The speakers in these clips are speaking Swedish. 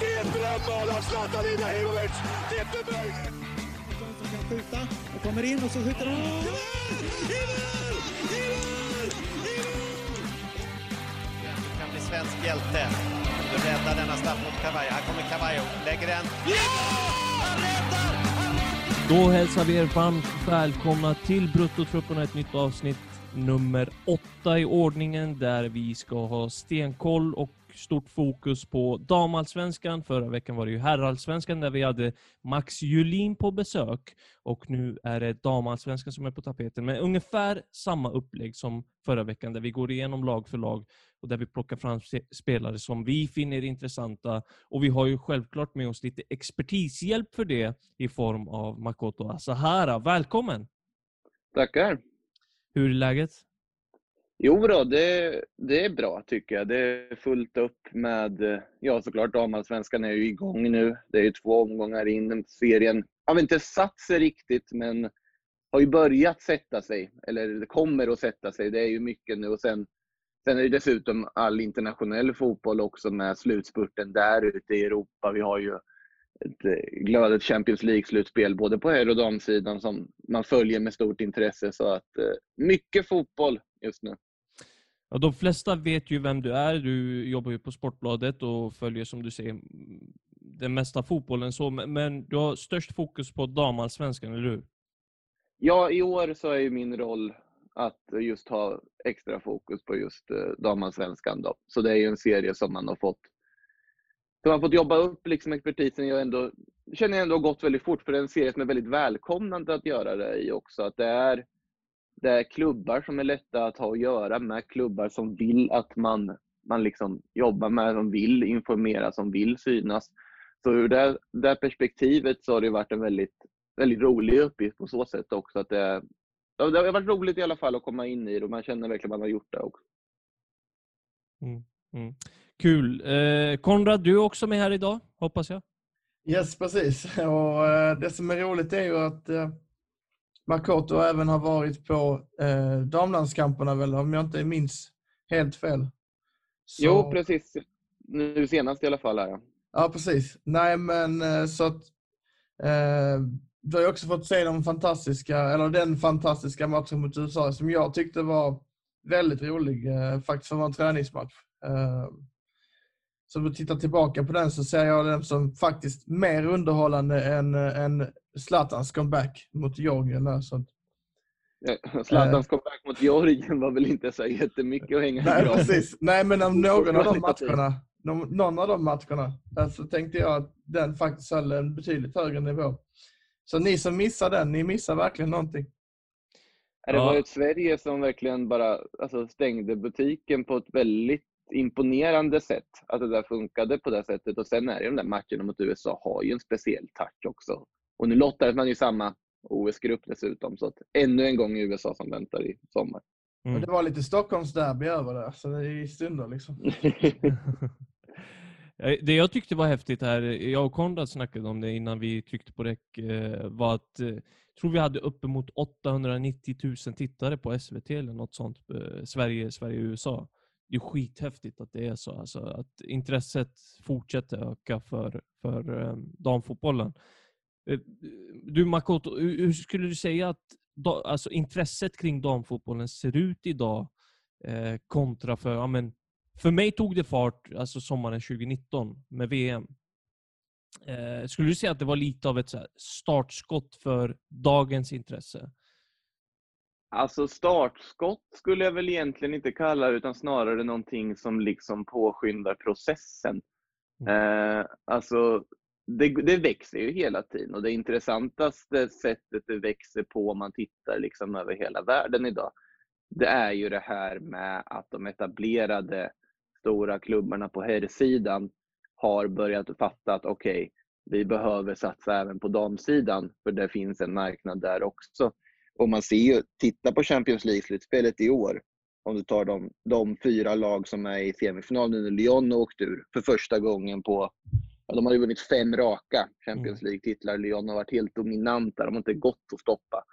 Det är ett drömmål av Zlatan Ibrahimovic! Det är inte möjligt! som kan skjuta. Och kommer in och så skjuter han. I mål! I mål! I mål! Du kan bli svensk hjälte. Du räddar denna straff mot Cavallo. Här kommer Cavallo, lägger den. Ja! Han räddar! Han räddar! Då hälsar vi er varmt välkomna till Bruttotrupperna, ett nytt avsnitt nummer åtta i ordningen där vi ska ha stenkoll och stort fokus på damallsvenskan. Förra veckan var det ju herrallsvenskan där vi hade Max Julin på besök och nu är det damallsvenskan som är på tapeten med ungefär samma upplägg som förra veckan där vi går igenom lag för lag och där vi plockar fram spelare som vi finner intressanta och vi har ju självklart med oss lite expertishjälp för det i form av Makoto Asahara. Välkommen! Tackar! Hur är läget? Jo då, det, det är bra tycker jag. Det är fullt upp med, ja såklart damallsvenskan är ju igång nu. Det är ju två omgångar in. Serien har väl inte satt sig riktigt men har ju börjat sätta sig. Eller kommer att sätta sig. Det är ju mycket nu och sen, sen är det dessutom all internationell fotboll också med slutspurten där ute i Europa. Vi har ju ett eh, glödet Champions League-slutspel både på herr och damsidan som man följer med stort intresse. Så att eh, mycket fotboll just nu. Ja, de flesta vet ju vem du är. Du jobbar ju på Sportbladet och följer som du säger den mesta fotbollen. Så, men du har störst fokus på damallsvenskan, eller hur? Ja, i år så är ju min roll att just ha extra fokus på just eh, damallsvenskan. Då. Så det är ju en serie som man har fått så man har fått jobba upp liksom expertisen. Jag ändå, känner jag ändå gått väldigt fort, för det är en serie som är väldigt välkomnande att göra det i också. Att det är det är klubbar som är lätta att ha att göra med, klubbar som vill att man, man liksom jobbar med, som vill informera, som vill synas. Så ur det, det perspektivet så har det varit en väldigt, väldigt rolig uppgift på så sätt också. Att det, det har varit roligt i alla fall att komma in i det och man känner verkligen att man har gjort det också. Mm, mm. Kul! Eh, Konrad, du är också med här idag, hoppas jag? Yes, precis. Och, eh, det som är roligt är ju att eh, Makoto även har varit på eh, damlandskamperna väl, om jag inte minns helt fel. Så... Jo, precis. Nu senast i alla fall. Här. Ja, precis. Nej, men eh, så att eh, du har ju också fått se de fantastiska, eller den fantastiska matchen mot USA som jag tyckte var väldigt rolig, eh, faktiskt för att vara en träningsmatch. Eh, så om du tittar tillbaka på den så ser jag den som faktiskt mer underhållande än, än Zlatans comeback mot Georgien. Där, så. Zlatans comeback mot Georgien var väl inte så jättemycket att hänga Nej, precis. Nej, men om någon av de matcherna, någon av de matcherna, så tänkte jag att den faktiskt höll en betydligt högre nivå. Så ni som missar den, ni missar verkligen någonting. Det var ett Sverige som verkligen bara alltså, stängde butiken på ett väldigt imponerande sätt att det där funkade på det sättet. Och sen är det de där matcherna mot USA har ju en speciell touch också. Och nu lottades man ju samma OS-grupp dessutom. Så att ännu en gång USA som väntar i sommar. Mm. Det var lite Stockholmsderby över det, så det är i stunder liksom. det jag tyckte var häftigt här, jag och Konrad snackade om det innan vi tryckte på räck, var att jag tror vi hade uppemot 890 000 tittare på SVT eller något sånt, Sverige, Sverige, USA det är skithäftigt att det är så. Alltså, att intresset fortsätter öka för, för um, damfotbollen. Du Makoto, hur skulle du säga att da, alltså, intresset kring damfotbollen ser ut idag eh, kontra för, ja, men, för mig tog det fart alltså, sommaren 2019 med VM. Eh, skulle du säga att det var lite av ett här, startskott för dagens intresse? Alltså startskott skulle jag väl egentligen inte kalla det, utan snarare någonting som liksom påskyndar processen. Mm. Eh, alltså, det, det, växer ju hela tiden och det intressantaste sättet det växer på om man tittar liksom över hela världen idag, det är ju det här med att de etablerade stora klubbarna på herrsidan har börjat fatta att okej, okay, vi behöver satsa även på damsidan, för det finns en marknad där också. Och man ser ju, titta på Champions League-slutspelet i år. Om du tar de, de fyra lag som är i semifinal nu när Lyon åkte ur för första gången på Ja, de har ju vunnit fem raka Champions mm. League-titlar. Lyon har varit helt dominanta. De har inte gått att stoppa.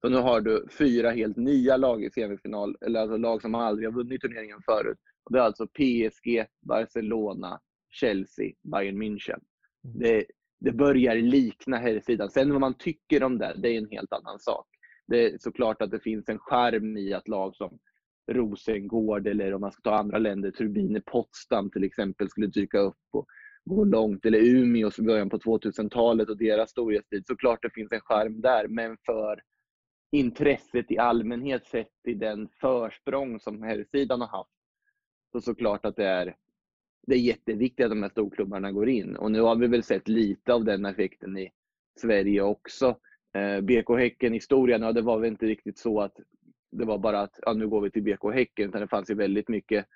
Så nu har du fyra helt nya lag i semifinal, eller alltså lag som aldrig har vunnit turneringen förut. Och det är alltså PSG, Barcelona, Chelsea, Bayern München. Mm. Det, det börjar likna herrsidan. Sen vad man tycker om det, det är en helt annan sak. Det är såklart att det finns en charm i att lag som Rosengård eller om man ska ta andra länder, Turbine Potsdam till exempel skulle dyka upp och gå långt. Eller Umeås i början på 2000-talet och deras storhetstid. Såklart det finns en charm där, men för intresset i allmänhet sett i den försprång som herrsidan har haft, så såklart att det är, det är jätteviktigt att de här storklubbarna går in. Och nu har vi väl sett lite av den effekten i Sverige också. Eh, BK Häcken-historien, ja, det var väl inte riktigt så att det var bara att ja, nu går vi till BK Häcken, utan det fanns ju väldigt mycket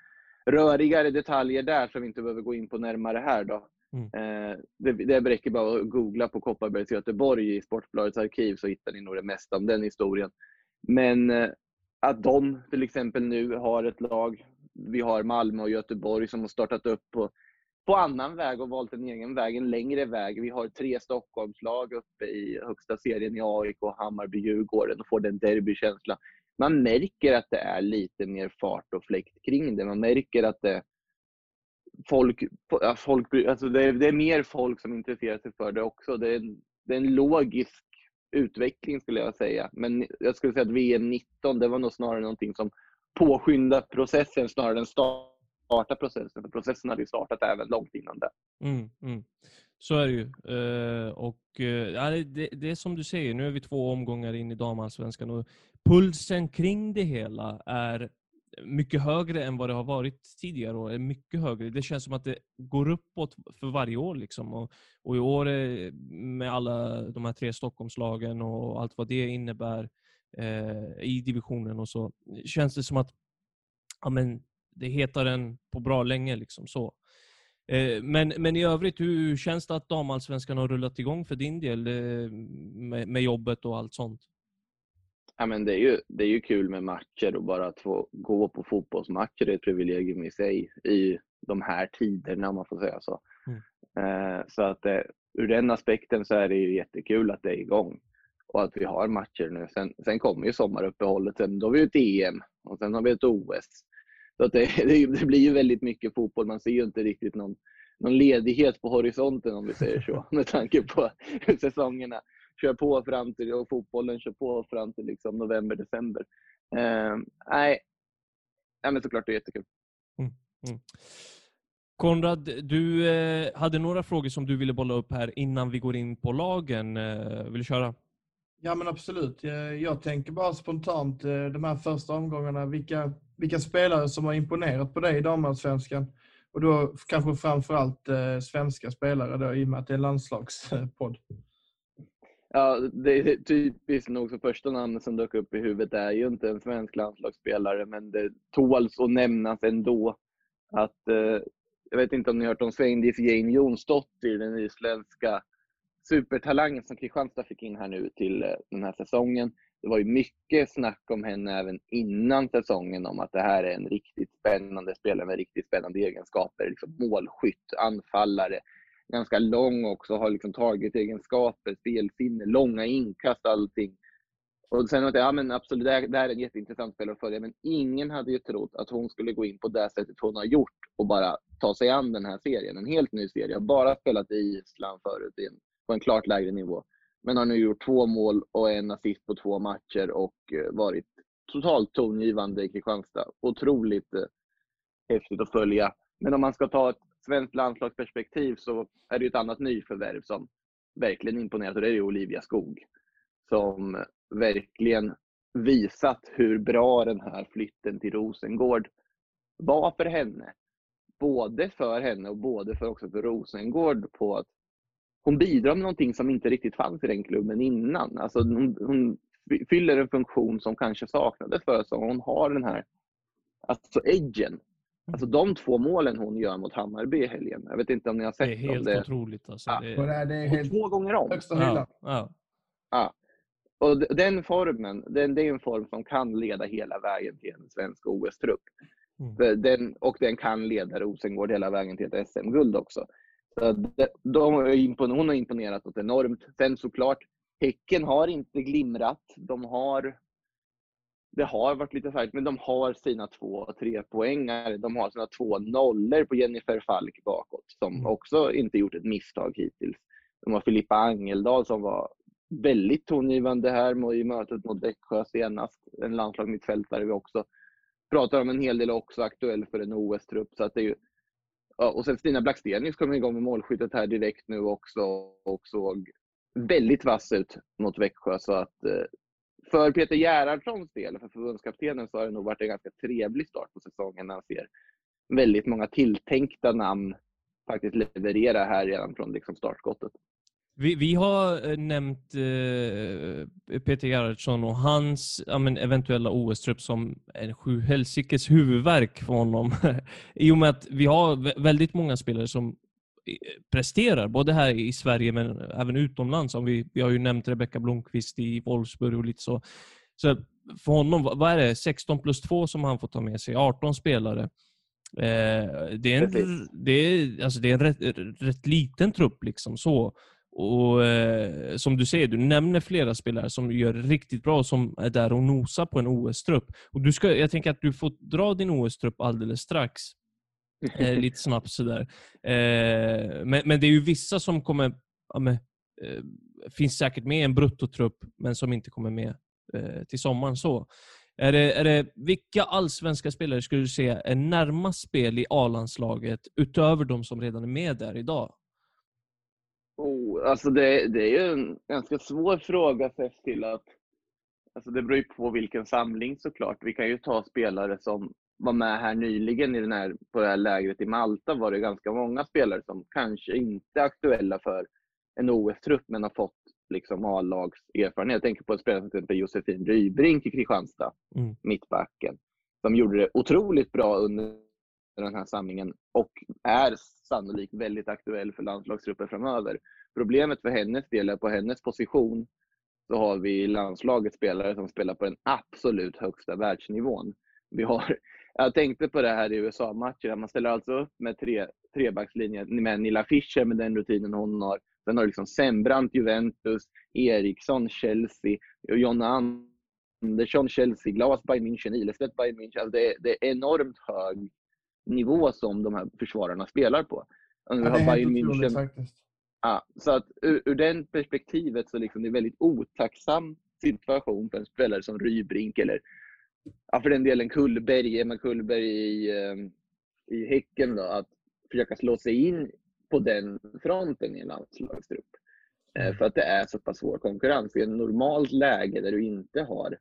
rörigare detaljer där som vi inte behöver gå in på närmare här. Då. Mm. Eh, det, det räcker bara att googla på Kopparbergs Göteborg i Sportbladets arkiv så hittar ni nog det mesta om den historien. Men eh, att de till exempel nu har ett lag, vi har Malmö och Göteborg som har startat upp på, på annan väg och valt en egen väg, en längre väg. Vi har tre Stockholmslag uppe i högsta serien i AIK, Hammarby, Djurgården och får den derbykänslan man märker att det är lite mer fart och fläkt kring det. Man märker att det, folk, folk alltså det, är, det är mer folk som intresserar sig för det också. Det är, det är en logisk utveckling skulle jag säga. Men jag skulle säga att VM 19, det var nog snarare någonting som påskyndar processen snarare än starta processen. För processen hade ju startat även långt innan det. Mm, mm. Så är det ju. Uh, och, uh, det, det, är som du säger, nu är vi två omgångar in i damallsvenskan och pulsen kring det hela är mycket högre än vad det har varit tidigare år. är mycket högre. Det känns som att det går uppåt för varje år. Liksom. Och, och i år eh, med alla de här tre Stockholmslagen och allt vad det innebär eh, i divisionen och så, känns det som att ja, men, det hetar den på bra länge. Liksom, så. Eh, men, men i övrigt, hur känns det att damallsvenskan har rullat igång för din del eh, med, med jobbet och allt sånt? Ja, men det, är ju, det är ju kul med matcher och bara att få gå på fotbollsmatcher är ett privilegium i sig i de här tiderna om man får säga så. Mm. Eh, så att eh, ur den aspekten så är det ju jättekul att det är igång och att vi har matcher nu. Sen, sen kommer ju sommaruppehållet, sen då har vi ett EM och sen har vi ett OS. Så att det, det, blir ju väldigt mycket fotboll. Man ser ju inte riktigt någon, någon ledighet på horisonten om vi säger så med tanke på hur säsongerna kör på fram till, och fotbollen kör på fram till liksom november, december. Eh, nej, nej, men såklart det är jättekul. Mm, mm. Konrad, du eh, hade några frågor som du ville bolla upp här innan vi går in på lagen. Eh, vill du köra? Ja men absolut. Jag, jag tänker bara spontant eh, de här första omgångarna, vilka, vilka spelare som har imponerat på dig i damallsvenskan? Och då kanske framförallt eh, svenska spelare då, i och med att det är landslagspodd. Ja, det är typiskt nog så första namnet som dök upp i huvudet är ju inte en svensk landslagsspelare, men det tåls att nämnas ändå. Att, eh, jag vet inte om ni har hört om Sveindis Jane Jonsdottir, den isländska supertalangen som Kristianstad fick in här nu till eh, den här säsongen. Det var ju mycket snack om henne även innan säsongen om att det här är en riktigt spännande spelare med riktigt spännande egenskaper. Liksom målskytt, anfallare, ganska lång också, har liksom target-egenskaper, spelsinne, långa inkast, allting. Och sen att ja men absolut, det här, det här är en jätteintressant spelare att följa, men ingen hade ju trott att hon skulle gå in på det sättet hon har gjort och bara ta sig an den här serien. En helt ny serie. Jag har bara spelat i Island förut på en klart lägre nivå. Men har nu gjort två mål och en assist på två matcher och eh, varit totalt tongivande i Kristianstad. Otroligt eh, häftigt att följa. Men om man ska ta ett svenskt landslagsperspektiv så är det ett annat nyförvärv som verkligen imponerat och det är Olivia Skog. Som verkligen visat hur bra den här flytten till Rosengård var för henne. Både för henne och både för också för Rosengård på att hon bidrar med någonting som inte riktigt fanns i den klubben innan. Alltså hon, hon fyller en funktion som kanske saknades för så Hon har den här alltså edgen Alltså de två målen hon gör mot Hammarby i helgen. Jag vet inte om ni har sett dem. Det är helt det. otroligt. Alltså. Ja, det är, det är helt två gånger om. Högsta hyllan. Ja, ja. Och den formen, den, det är en form som kan leda hela vägen till en svensk OS-trupp. Mm. Den, och den kan leda Rosengård hela vägen till ett SM-guld också. Så de, de, hon har imponerat något enormt. Sen såklart, Häcken har inte glimrat. De har det har varit lite färdigt, men de har sina två tre poängar. De har sina två nollor på Jennifer Falk bakåt, som Mm. också inte gjort ett misstag hittills. De har Filippa Angeldal som var väldigt tongivande här i mötet mot Växjö senast. En landslagsmittfältare vi också pratar om en hel del också aktuell för en OS-trupp. Så att det är ju, och sen Stina Blackstenius kom igång med målskyttet här direkt nu också och såg väldigt vass ut mot Växjö. Så att eh, för Peter Gerhardssons del, för förbundskaptenen, så har det nog varit en ganska trevlig start på säsongen när han ser väldigt många tilltänkta namn faktiskt leverera här redan från liksom startskottet. Vi, vi har eh, nämnt eh, Peter Gerhardsson och hans ja, men, eventuella OS-trupp som en sjuhelsikes huvudvärk för honom. I och med att vi har väldigt många spelare som presterar, både här i Sverige men även utomlands. Om vi, vi har ju nämnt Rebecka Blomqvist i Wolfsburg och lite så. Så för honom, vad är det? 16 plus 2 som han får ta med sig, 18 spelare. Eh, det är en, Precis. det är, alltså det är en rätt, rätt liten trupp liksom så. Och eh, som du säger, du nämner flera spelare som gör riktigt bra som är där och nosar på en OS-trupp. Och du ska, jag tänker att du får dra din OS-trupp alldeles strax. Eh, lite snabbt sådär. Eh, men, men det är ju vissa som kommer, ja, men, eh, finns säkert med i en bruttotrupp, men som inte kommer med eh, till sommaren. så. Är det, är det, vilka allsvenska spelare skulle du säga är närmast spel i A-landslaget utöver de som redan är med där idag? Oh, alltså det, det är ju en ganska svår fråga sett till att alltså det beror ju på vilken samling såklart. Vi kan ju ta spelare som var med här nyligen i den här, på det här lägret i Malta var det ganska många spelare som kanske inte är aktuella för en OS-trupp men har fått liksom A-lagserfarenhet. Jag tänker på en spelare som till exempel Josefin Rybrink i Kristianstad, Mm. mittbacken, som gjorde det otroligt bra under den här samlingen och är sannolikt väldigt aktuell för landslagstrupper framöver. Problemet för hennes del är på hennes position så har vi landslaget spelare som spelar på den absolut högsta världsnivån. Vi har, jag tänkte på det här i USA-matcher, man ställer alltså upp med tre, trebackslinjen med Nilla Fischer med den rutinen hon har. Sen har du liksom Sembrant, Juventus, Eriksson, Chelsea, och Jonna Andersson, Chelsea, Glas, Bayern München, Ilestedt, Bayern München. Alltså det, är, det är enormt hög nivå som de här försvararna spelar på. Ja, det är Bayern helt otroligt München faktiskt. Ja, så att ur, ur den perspektivet så liksom det är en väldigt otacksam situation för en spelare som Rybrink eller ja, för den delen Kullberg, Emma Kullberg i, eh, i Häcken då, att försöka slå sig in på den fronten i en landslagstrupp. Eh, För att det är så pass svår konkurrens. I ett normalt läge där du inte har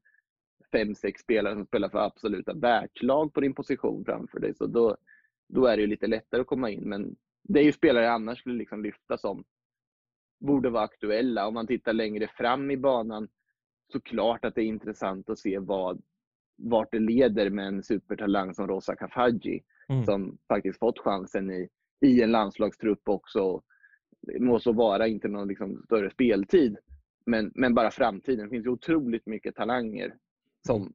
fem, sex spelare som spelar för absoluta världslag på din position framför dig, så då, då är det ju lite lättare att komma in. Men det är ju spelare jag annars skulle liksom lyfta som borde vara aktuella. Om man tittar längre fram i banan, så klart att det är intressant att se vad, vart det leder med en supertalang som Rosa Kafaji, Mm. som faktiskt fått chansen i, i en landslagstrupp också. Det må så vara inte någon liksom större speltid, men, men bara framtiden. Det finns ju otroligt mycket talanger som,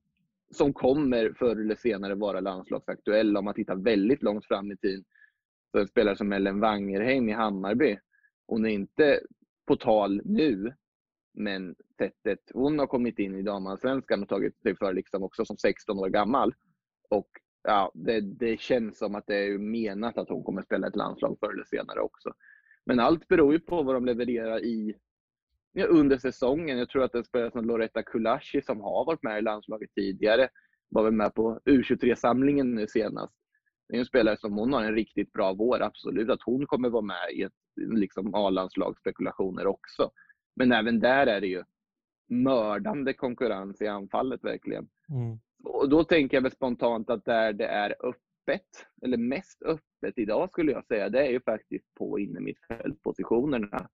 som kommer förr eller senare vara landslagsaktuella. Om man tittar väldigt långt fram i tiden, så en spelare som Ellen Wangerheim i Hammarby, hon är inte på tal nu, men sättet hon har kommit in i damallsvenskan och tagit sig för liksom också som 16 år gammal. Och ja, det, det känns som att det är menat att hon kommer spela ett landslag förr eller senare också. Men allt beror ju på vad de levererar i ja, under säsongen. Jag tror att en spelare som Loretta Kulashi som har varit med i landslaget tidigare var väl med på U23-samlingen nu senast. Det är en spelare som hon har en riktigt bra vår, absolut. Att hon kommer vara med i ett liksom A-landslagsspekulationer också. Men även där är det ju mördande konkurrens i anfallet verkligen. Mm. Och då tänker jag väl spontant att där det är öppet, eller mest öppet idag skulle jag säga, det är ju faktiskt på innermittfältpositionerna.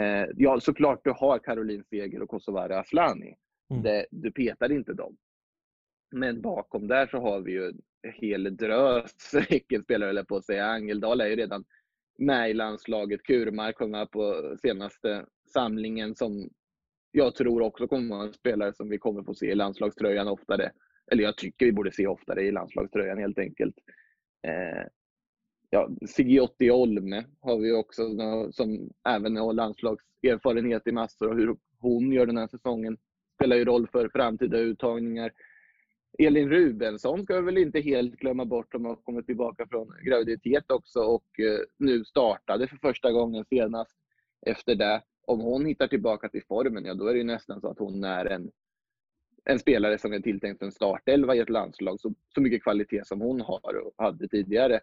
Eh, ja, såklart du har Caroline Seger och Kosovare Asllani. Mm. Det, du petar inte dem. Men bakom där så har vi ju en hel drös Häckenspelare, eller på att säga. Angeldal är ju redan med i landslaget. Kurmark kom med på senaste samlingen som jag tror också kommer vara en spelare som vi kommer få se i landslagströjan oftare. Eller jag tycker vi borde se oftare i landslagströjan helt enkelt. Eh, ja, Sigiotti Olme har vi också som även har landslagserfarenhet i massor och hur hon gör den här säsongen spelar ju roll för framtida uttagningar. Elin Rubensson ska vi väl inte helt glömma bort som har kommit tillbaka från graviditet också och eh, nu startade för första gången senast efter det. Om hon hittar tillbaka till formen, ja då är det ju nästan så att hon är en, en spelare som är tilltänkt en startelva i ett landslag. Så, så mycket kvalitet som hon har och hade tidigare.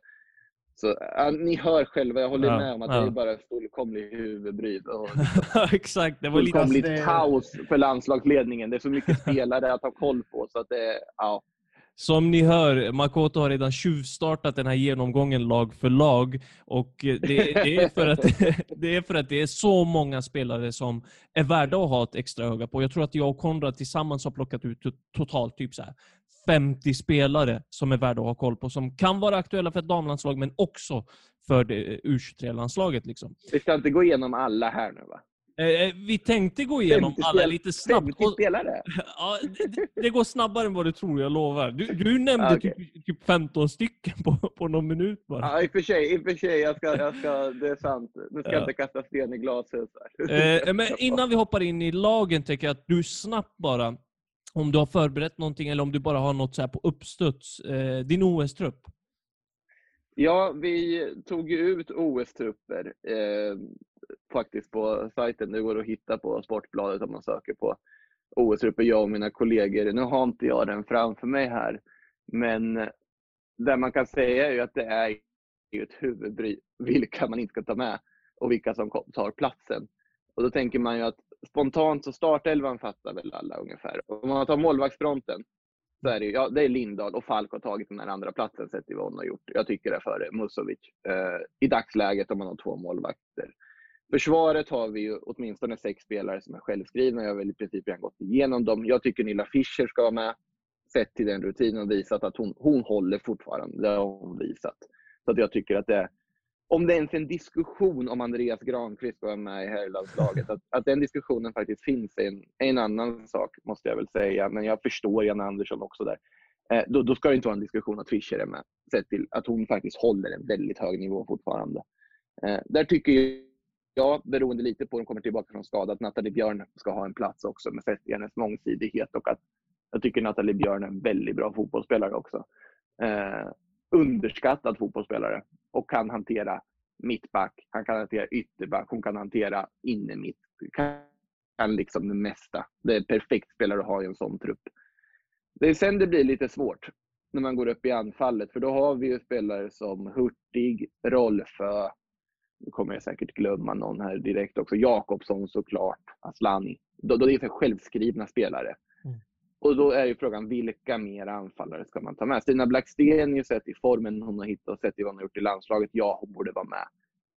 Så ja, ni hör själva, jag håller Ja, med om att ja. det är bara fullkomlig huvudbry Exakt, det var lite... fullkomligt det- kaos för landslagsledningen. Det är så mycket spelare att ha koll på så att det, ja. Som ni hör, Makoto har redan tjuvstartat den här genomgången lag för lag. Och det, det, är för att, det är för att det är så många spelare som är värda att ha ett extra öga på. Jag tror att jag och Konrad tillsammans har plockat ut to- totalt typ så här 50 spelare som är värda att ha koll på. Som kan vara aktuella för ett damlandslag, men också för det U23-landslaget. Liksom. Vi ska inte gå igenom alla här nu va? Eh, eh, vi tänkte gå igenom 50 alla lite snabbt. 50 Och, spelare? ja, det, det går snabbare än vad du tror, jag lovar. Du, du nämnde Ah, okej. typ, typ 15 stycken på, på någon minut bara. Ja, i och för sig. I och för sig jag ska, jag ska, det är sant. Nu ska Ja. jag inte kasta sten i glashus. här. Eh, men innan vi hoppar in i lagen tänker jag att du snabbt bara, om du har förberett någonting eller om du bara har något så här på uppstuds, eh, din OS-trupp. Ja, vi tog ju ut OS-trupper eh, faktiskt på sajten. Det går att hitta på Sportbladet om man söker på OS-trupper, jag och mina kollegor. Nu har inte jag den framför mig här, men det man kan säga är ju att det är ett huvudbry vilka man inte ska ta med och vilka som tar platsen. Och då tänker man ju att spontant så startelvan fattar väl alla ungefär. Om man tar målvaktsfronten så är det, ju- ja, det är Lindahl och Falk har tagit den här andra platsen sett till vad hon har gjort. Jag tycker det är före Musovic eh, i dagsläget om man har två målvakter. Försvaret har vi ju åtminstone sex spelare som är självskrivna. Jag har väl i princip redan gått igenom dem. Jag tycker Nilla Fischer ska vara med. Sett till den rutinen och visat att hon, hon håller fortfarande. Det har hon visat. Så att jag tycker att det om det ens är en diskussion om Andreas Granqvist ska vara med i herrlandslaget, att, att den diskussionen faktiskt finns är en, är en annan sak, måste jag väl säga. Men jag förstår Jan Andersson också där. Eh, då, då ska det inte vara en diskussion att Fischer är med, sett till att hon faktiskt håller en väldigt hög nivå fortfarande. Eh, där tycker jag, beroende lite på hur hon kommer tillbaka från skada, att Nathalie Björn ska ha en plats också med sett till hennes mångsidighet och att jag tycker Nathalie Björn är en väldigt bra fotbollsspelare också. Eh, underskattad fotbollsspelare och kan hantera mittback, han kan hantera ytterback, hon kan hantera innermitt. Kan, kan liksom det mesta. Det är perfekt spelare att ha i en sån trupp. Det är sen det blir lite svårt när man går upp i anfallet, för då har vi ju spelare som Hurtig, Rolfö, nu kommer jag säkert glömma någon här direkt också, Jakobsson såklart, Aslani. Då, då är det för självskrivna spelare. Och då är ju frågan, vilka mer anfallare ska man ta med? Stina Blackstenius, ju sett i formen hon har hittat och sett i vad hon har gjort i landslaget, ja, hon borde vara med.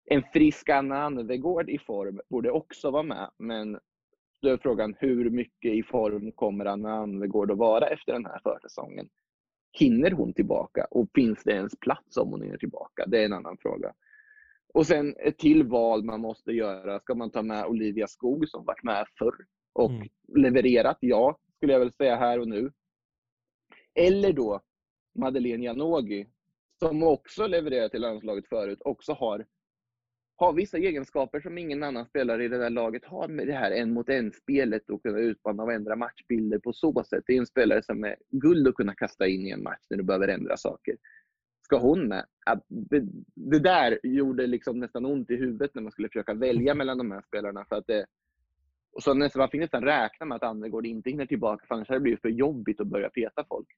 En frisk Anna Anvegård i form borde också vara med, men då är frågan hur mycket i form kommer Anna Anvegård att vara efter den här försäsongen? Hinner hon tillbaka och finns det ens plats om hon hinner tillbaka? Det är en annan fråga. Och sen ett till val man måste göra. Ska man ta med Olivia Skog som varit med förr och Mm. levererat? Ja, skulle jag väl säga här och nu. Eller då Madeleine Janogy som också levererat till landslaget förut, också har, har vissa egenskaper som ingen annan spelare i det där laget har med det här en mot en-spelet och kunna utmana och ändra matchbilder på så sätt. Det är en spelare som är guld att kunna kasta in i en match när du behöver ändra saker. Ska hon med? Det, det där gjorde liksom nästan ont i huvudet när man skulle försöka välja mellan de här spelarna. För att det, och så nästan, man fick nästan räkna med att Anvegård inte hinner tillbaka, för annars hade det blivit för jobbigt att börja peta folk.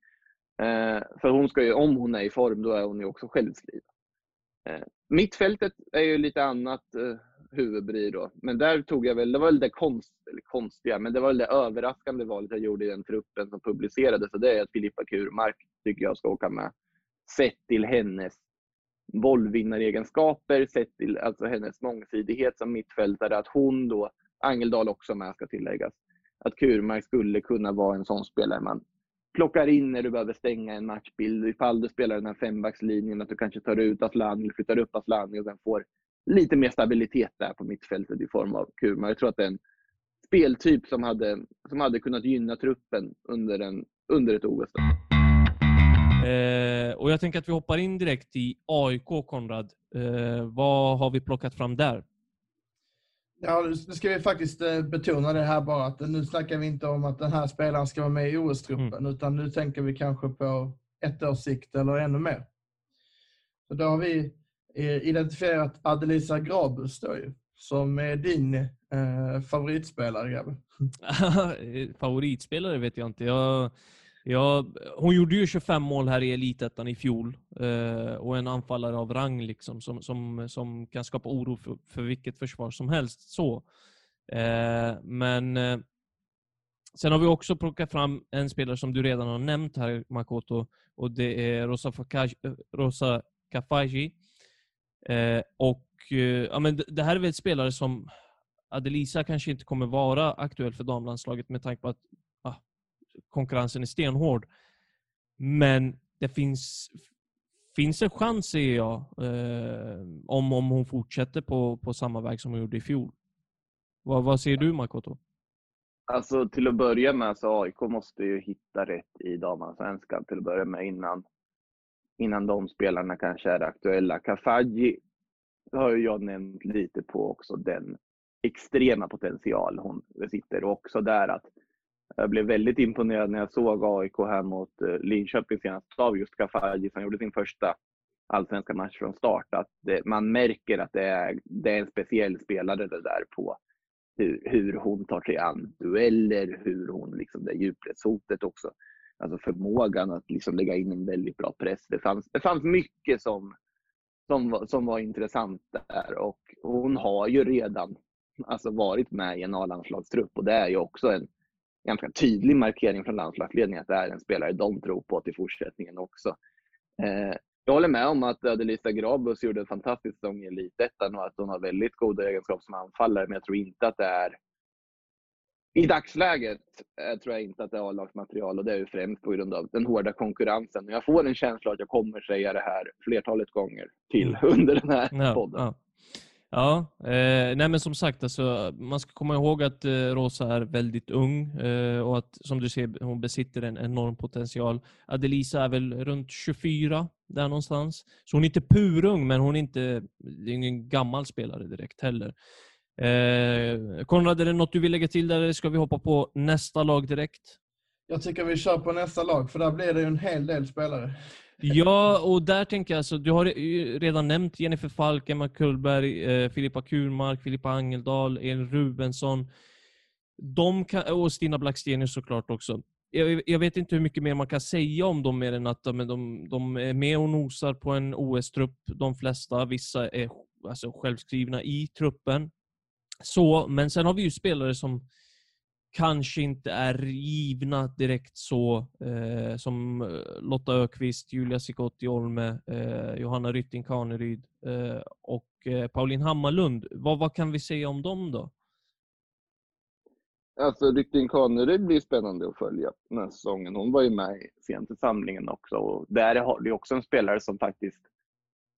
Eh, för hon ska ju, om hon är i form, då är hon ju också självskriven. Eh, mittfältet är ju lite annat eh, huvudbry då. Men där tog jag väl, det var väl det konst, eller konstiga, men det var väl det överraskande valet jag gjorde i den truppen som publicerades. Och det är att Filippa Kurmark tycker jag ska åka med. Sett till hennes bollvinnaregenskaper, sett till alltså hennes mångsidighet som mittfältare. Att hon då, Angeldal också med ska tilläggas, att Kurmark skulle kunna vara en sån spelare man plockar in när du behöver stänga en matchbild. Ifall du spelar den här fembackslinjen, att du kanske tar ut Asllani, eller flyttar upp Asllani och sen får lite mer stabilitet där på mittfältet i form av Kurmark. Jag tror att det är en speltyp som hade, som hade kunnat gynna truppen under, en, under ett OS. Eh, och jag tänker att vi hoppar in direkt i AIK, Konrad. Eh, vad har vi plockat fram där? Ja, nu ska vi faktiskt eh, betona det här bara att nu snackar vi inte om att den här spelaren ska vara med i OS-truppen Mm. utan nu tänker vi kanske på ett års sikt eller ännu mer. Så då har vi eh, identifierat Adelisa Grabus då ju, som är din eh, favoritspelare Gabbe. Favoritspelare vet jag inte. Jag, Ja, hon gjorde ju 25 mål här i Elitettan i fjol. Eh, och en anfallare av rang liksom, som, som, som kan skapa oro för, för vilket försvar som helst. Så. Eh, men eh, sen har vi också plockat fram en spelare som du redan har nämnt här, Makoto. Och det är Rosa, Fakaji, eh, Rosa Kafaji. Eh, och eh, ja, men det, det här är väl ett spelare som Adelisa kanske inte kommer vara aktuell för damlandslaget med tanke på att konkurrensen är stenhård. Men det finns, finns en chans, ser jag, eh, om, om hon fortsätter på, på samma väg som hon gjorde i fjol. Vad, vad säger du, Makoto? Alltså till att börja med så AIK måste ju hitta rätt i damallsvenskan till att börja med innan, innan de spelarna kanske är aktuella. Kafaji har ju jag nämnt lite på också den extrema potential hon besitter och också där att jag blev väldigt imponerad när jag såg AIK här mot eh, Linköping senast av just Kafaji som gjorde sin första allsvenska match från start. Att det, man märker att det är, det är en speciell spelare det där på hur, hur hon tar sig an dueller, hur hon liksom det djupledshotet också. Alltså förmågan att liksom lägga in en väldigt bra press. Det fanns, det fanns mycket som, som, som var intressant där och hon har ju redan alltså varit med i en A-landslagstrupp och det är ju också en ganska tydlig markering från landslagsledningen att det är en spelare de tror på till fortsättningen också. Eh, jag håller med om att Adelisa Grabus gjorde en fantastisk säsong i Elitettan och att hon har väldigt goda egenskaper som anfallare, men jag tror inte att det är i dagsläget eh, tror jag inte att det är A-lagsmaterial och det är ju främst på grund av den hårda konkurrensen. Jag får en känsla att jag kommer säga det här flertalet gånger till under den här Ja, podden. ja. Ja, eh, nej men som sagt, alltså, man ska komma ihåg att eh, Rosa är väldigt ung eh, och att som du ser, hon besitter en enorm potential. Adelisa är väl runt 24, där någonstans. Så hon är inte purung, men hon är inte det är ingen gammal spelare direkt heller. Eh, Konrad, är det något du vill lägga till där eller ska vi hoppa på nästa lag direkt? Jag tycker vi kör på nästa lag för där blir det ju en hel del spelare. Ja, och där tänker jag alltså, du har redan nämnt Jennifer Falk, Emma Kullberg, eh, Filippa Kurmark, Filippa Angeldal, Elin Rubensson. De kan, och Stina Blackstenius såklart också. Jag, jag vet inte hur mycket mer man kan säga om dem mer än att de, de, de är med och nosar på en OS-trupp, de flesta. Vissa är alltså, självskrivna i truppen. Så, men sen har vi ju spelare som kanske inte är givna direkt så eh, som eh, Lotta Ökvist, Julia Sikotti Olme, eh, Johanna Rytting Kaneryd eh, och eh, Pauline Hammarlund. Vad, vad kan vi säga om dem då? Alltså Rytting Kaneryd blir spännande att följa den här säsongen. Hon var ju med sent i samlingen också och där har du också en spelare som faktiskt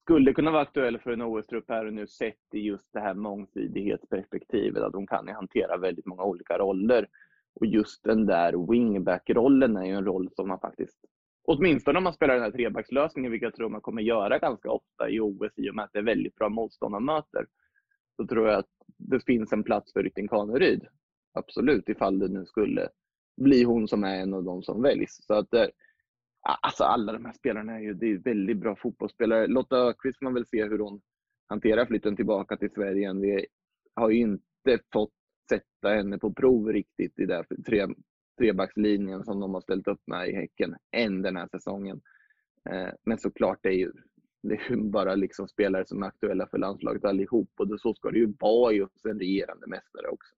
skulle kunna vara aktuell för en OS-trupp här och nu sett i just det här mångsidighetsperspektivet. Att de kan ju hantera väldigt många olika roller. Och just den där wingback-rollen är ju en roll som man faktiskt, åtminstone om man spelar den här trebackslösningen, vilket jag tror man kommer göra ganska ofta i OS i och med att det är väldigt bra motståndarmöter, så tror jag att det finns en plats för Rytting Kaneryd. Absolut, ifall det nu skulle bli hon som är en av de som väljs. Så att, eh, alltså alla de här spelarna är ju det är väldigt bra fotbollsspelare. Lotta Ökvist får man väl se hur hon hanterar flytten tillbaka till Sverige. Vi har ju inte fått sätta henne på prov riktigt i den tre, trebackslinjen som de har ställt upp med i Häcken än den här säsongen. Eh, men såklart, det är ju, det är ju bara liksom spelare som är aktuella för landslaget allihop och så ska det ju vara just en regerande mästare också.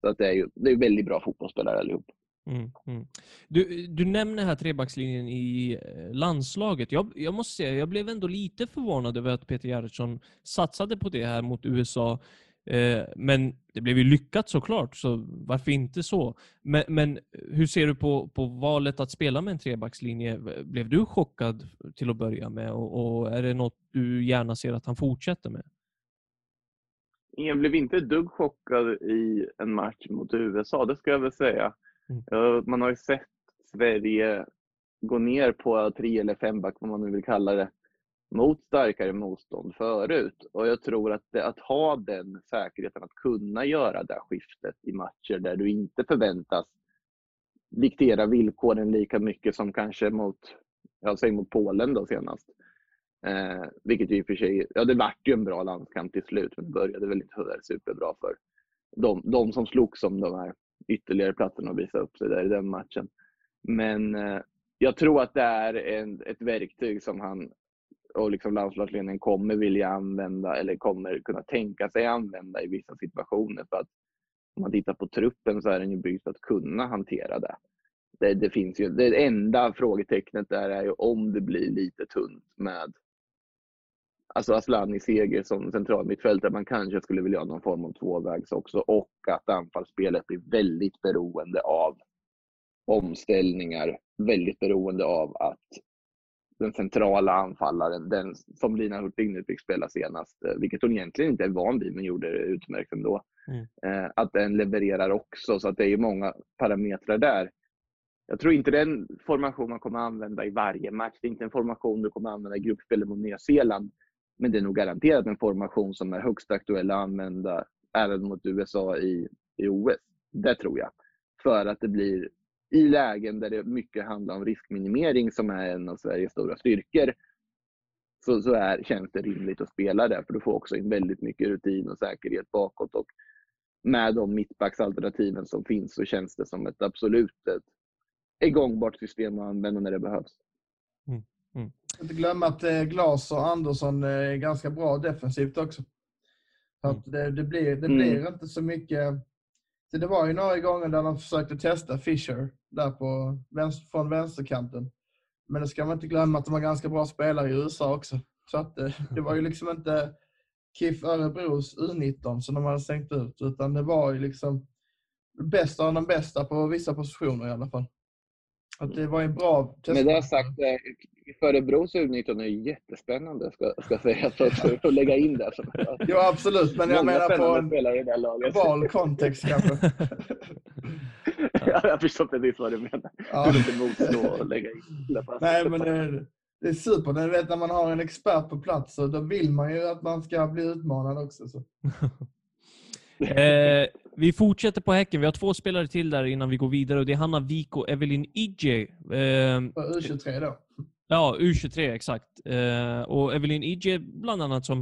Så att det är ju det är väldigt bra fotbollsspelare allihop. Mm, mm. Du, du nämner här trebackslinjen i eh, landslaget. Jag, jag måste säga, jag blev ändå lite förvånad över att Peter Gerhardsson satsade på det här mot USA. Eh, men det blev ju lyckat såklart, så varför inte så? Men, men hur ser du på, på valet att spela med en trebackslinje? Blev du chockad till att börja med och, och är det något du gärna ser att han fortsätter med? Jag blev inte ett dugg chockad i en match mot USA, det ska jag väl säga. Mm. Man har ju sett Sverige gå ner på tre eller femback, vad man nu vill kalla det, mot starkare motstånd förut. Och jag tror att, det, att ha den säkerheten att kunna göra det skiftet i matcher där du inte förväntas diktera villkoren lika mycket som kanske mot, jag säger mot Polen då senast. Eh, vilket ju i och för sig, ja det vart ju en bra landskamp till slut, men det började väl inte sådär superbra för de, de som slogs om de här ytterligare platsen och visa upp sig där i den matchen. Men eh, jag tror att det är en, ett verktyg som han och liksom landslagsledningen kommer vilja använda eller kommer kunna tänka sig använda i vissa situationer. För att om man tittar på truppen så är den ju byggd för att kunna hantera det. Det, det finns ju, det enda frågetecknet där är ju om det blir lite tunt med alltså Aslani Seger som central mittfältare. Man kanske skulle vilja ha någon form av tvåvägs också och att anfallsspelet blir väldigt beroende av omställningar, väldigt beroende av att den centrala anfallaren, den som Lina Hurtig nu fick spela senast, eh, vilket hon egentligen inte är van vid men gjorde det utmärkt ändå. Mm. Eh, att den levererar också, så att det är ju många parametrar där. Jag tror inte det är en formation man kommer använda i varje match. Det är inte en formation du kommer använda i gruppspelet mot Nya Zeeland. Men det är nog garanterat en formation som är högst aktuell att använda även mot USA i, i OS. Det tror jag. För att det blir i lägen där det mycket handlar om riskminimering som är en av Sveriges stora styrkor så, så är, känns det rimligt att spela där för du får också in väldigt mycket rutin och säkerhet bakåt och med de mittbacksalternativen som finns så känns det som ett absolut ett, ett gångbart system att använda när det behövs. Mm. Mm. Inte glömma att eh, Glas och Andersson är ganska bra defensivt också. Så att det, det blir, det blir mm. inte så mycket så det var ju några gånger där de försökte testa Fischer där på, från vänsterkanten. Men det ska man inte glömma att de har ganska bra spelare i USA också. Så att det, det var ju liksom inte KIF Örebros U19 som de hade stängt ut, utan det var ju liksom bästa av de bästa på vissa positioner i alla fall. Att det var en bra test. Med det sagt, Örebros U19 är jättespännande, ska, ska för, för att lägga in det. jo, absolut, men jag menar på en global kontext kanske. ja, jag förstår precis vad du menar. Ja. Du inte motstå att lägga in Nej, men det, det är super. Du vet, när man har en expert på plats, så då vill man ju att man ska bli utmanad också. Så. eh, vi fortsätter på Häcken. Vi har två spelare till där innan vi går vidare och det är Hanna Wik och Evelyn Ije. Eh, U23 då. Ja, U23 exakt. Eh, och Evelyn Ije bland annat som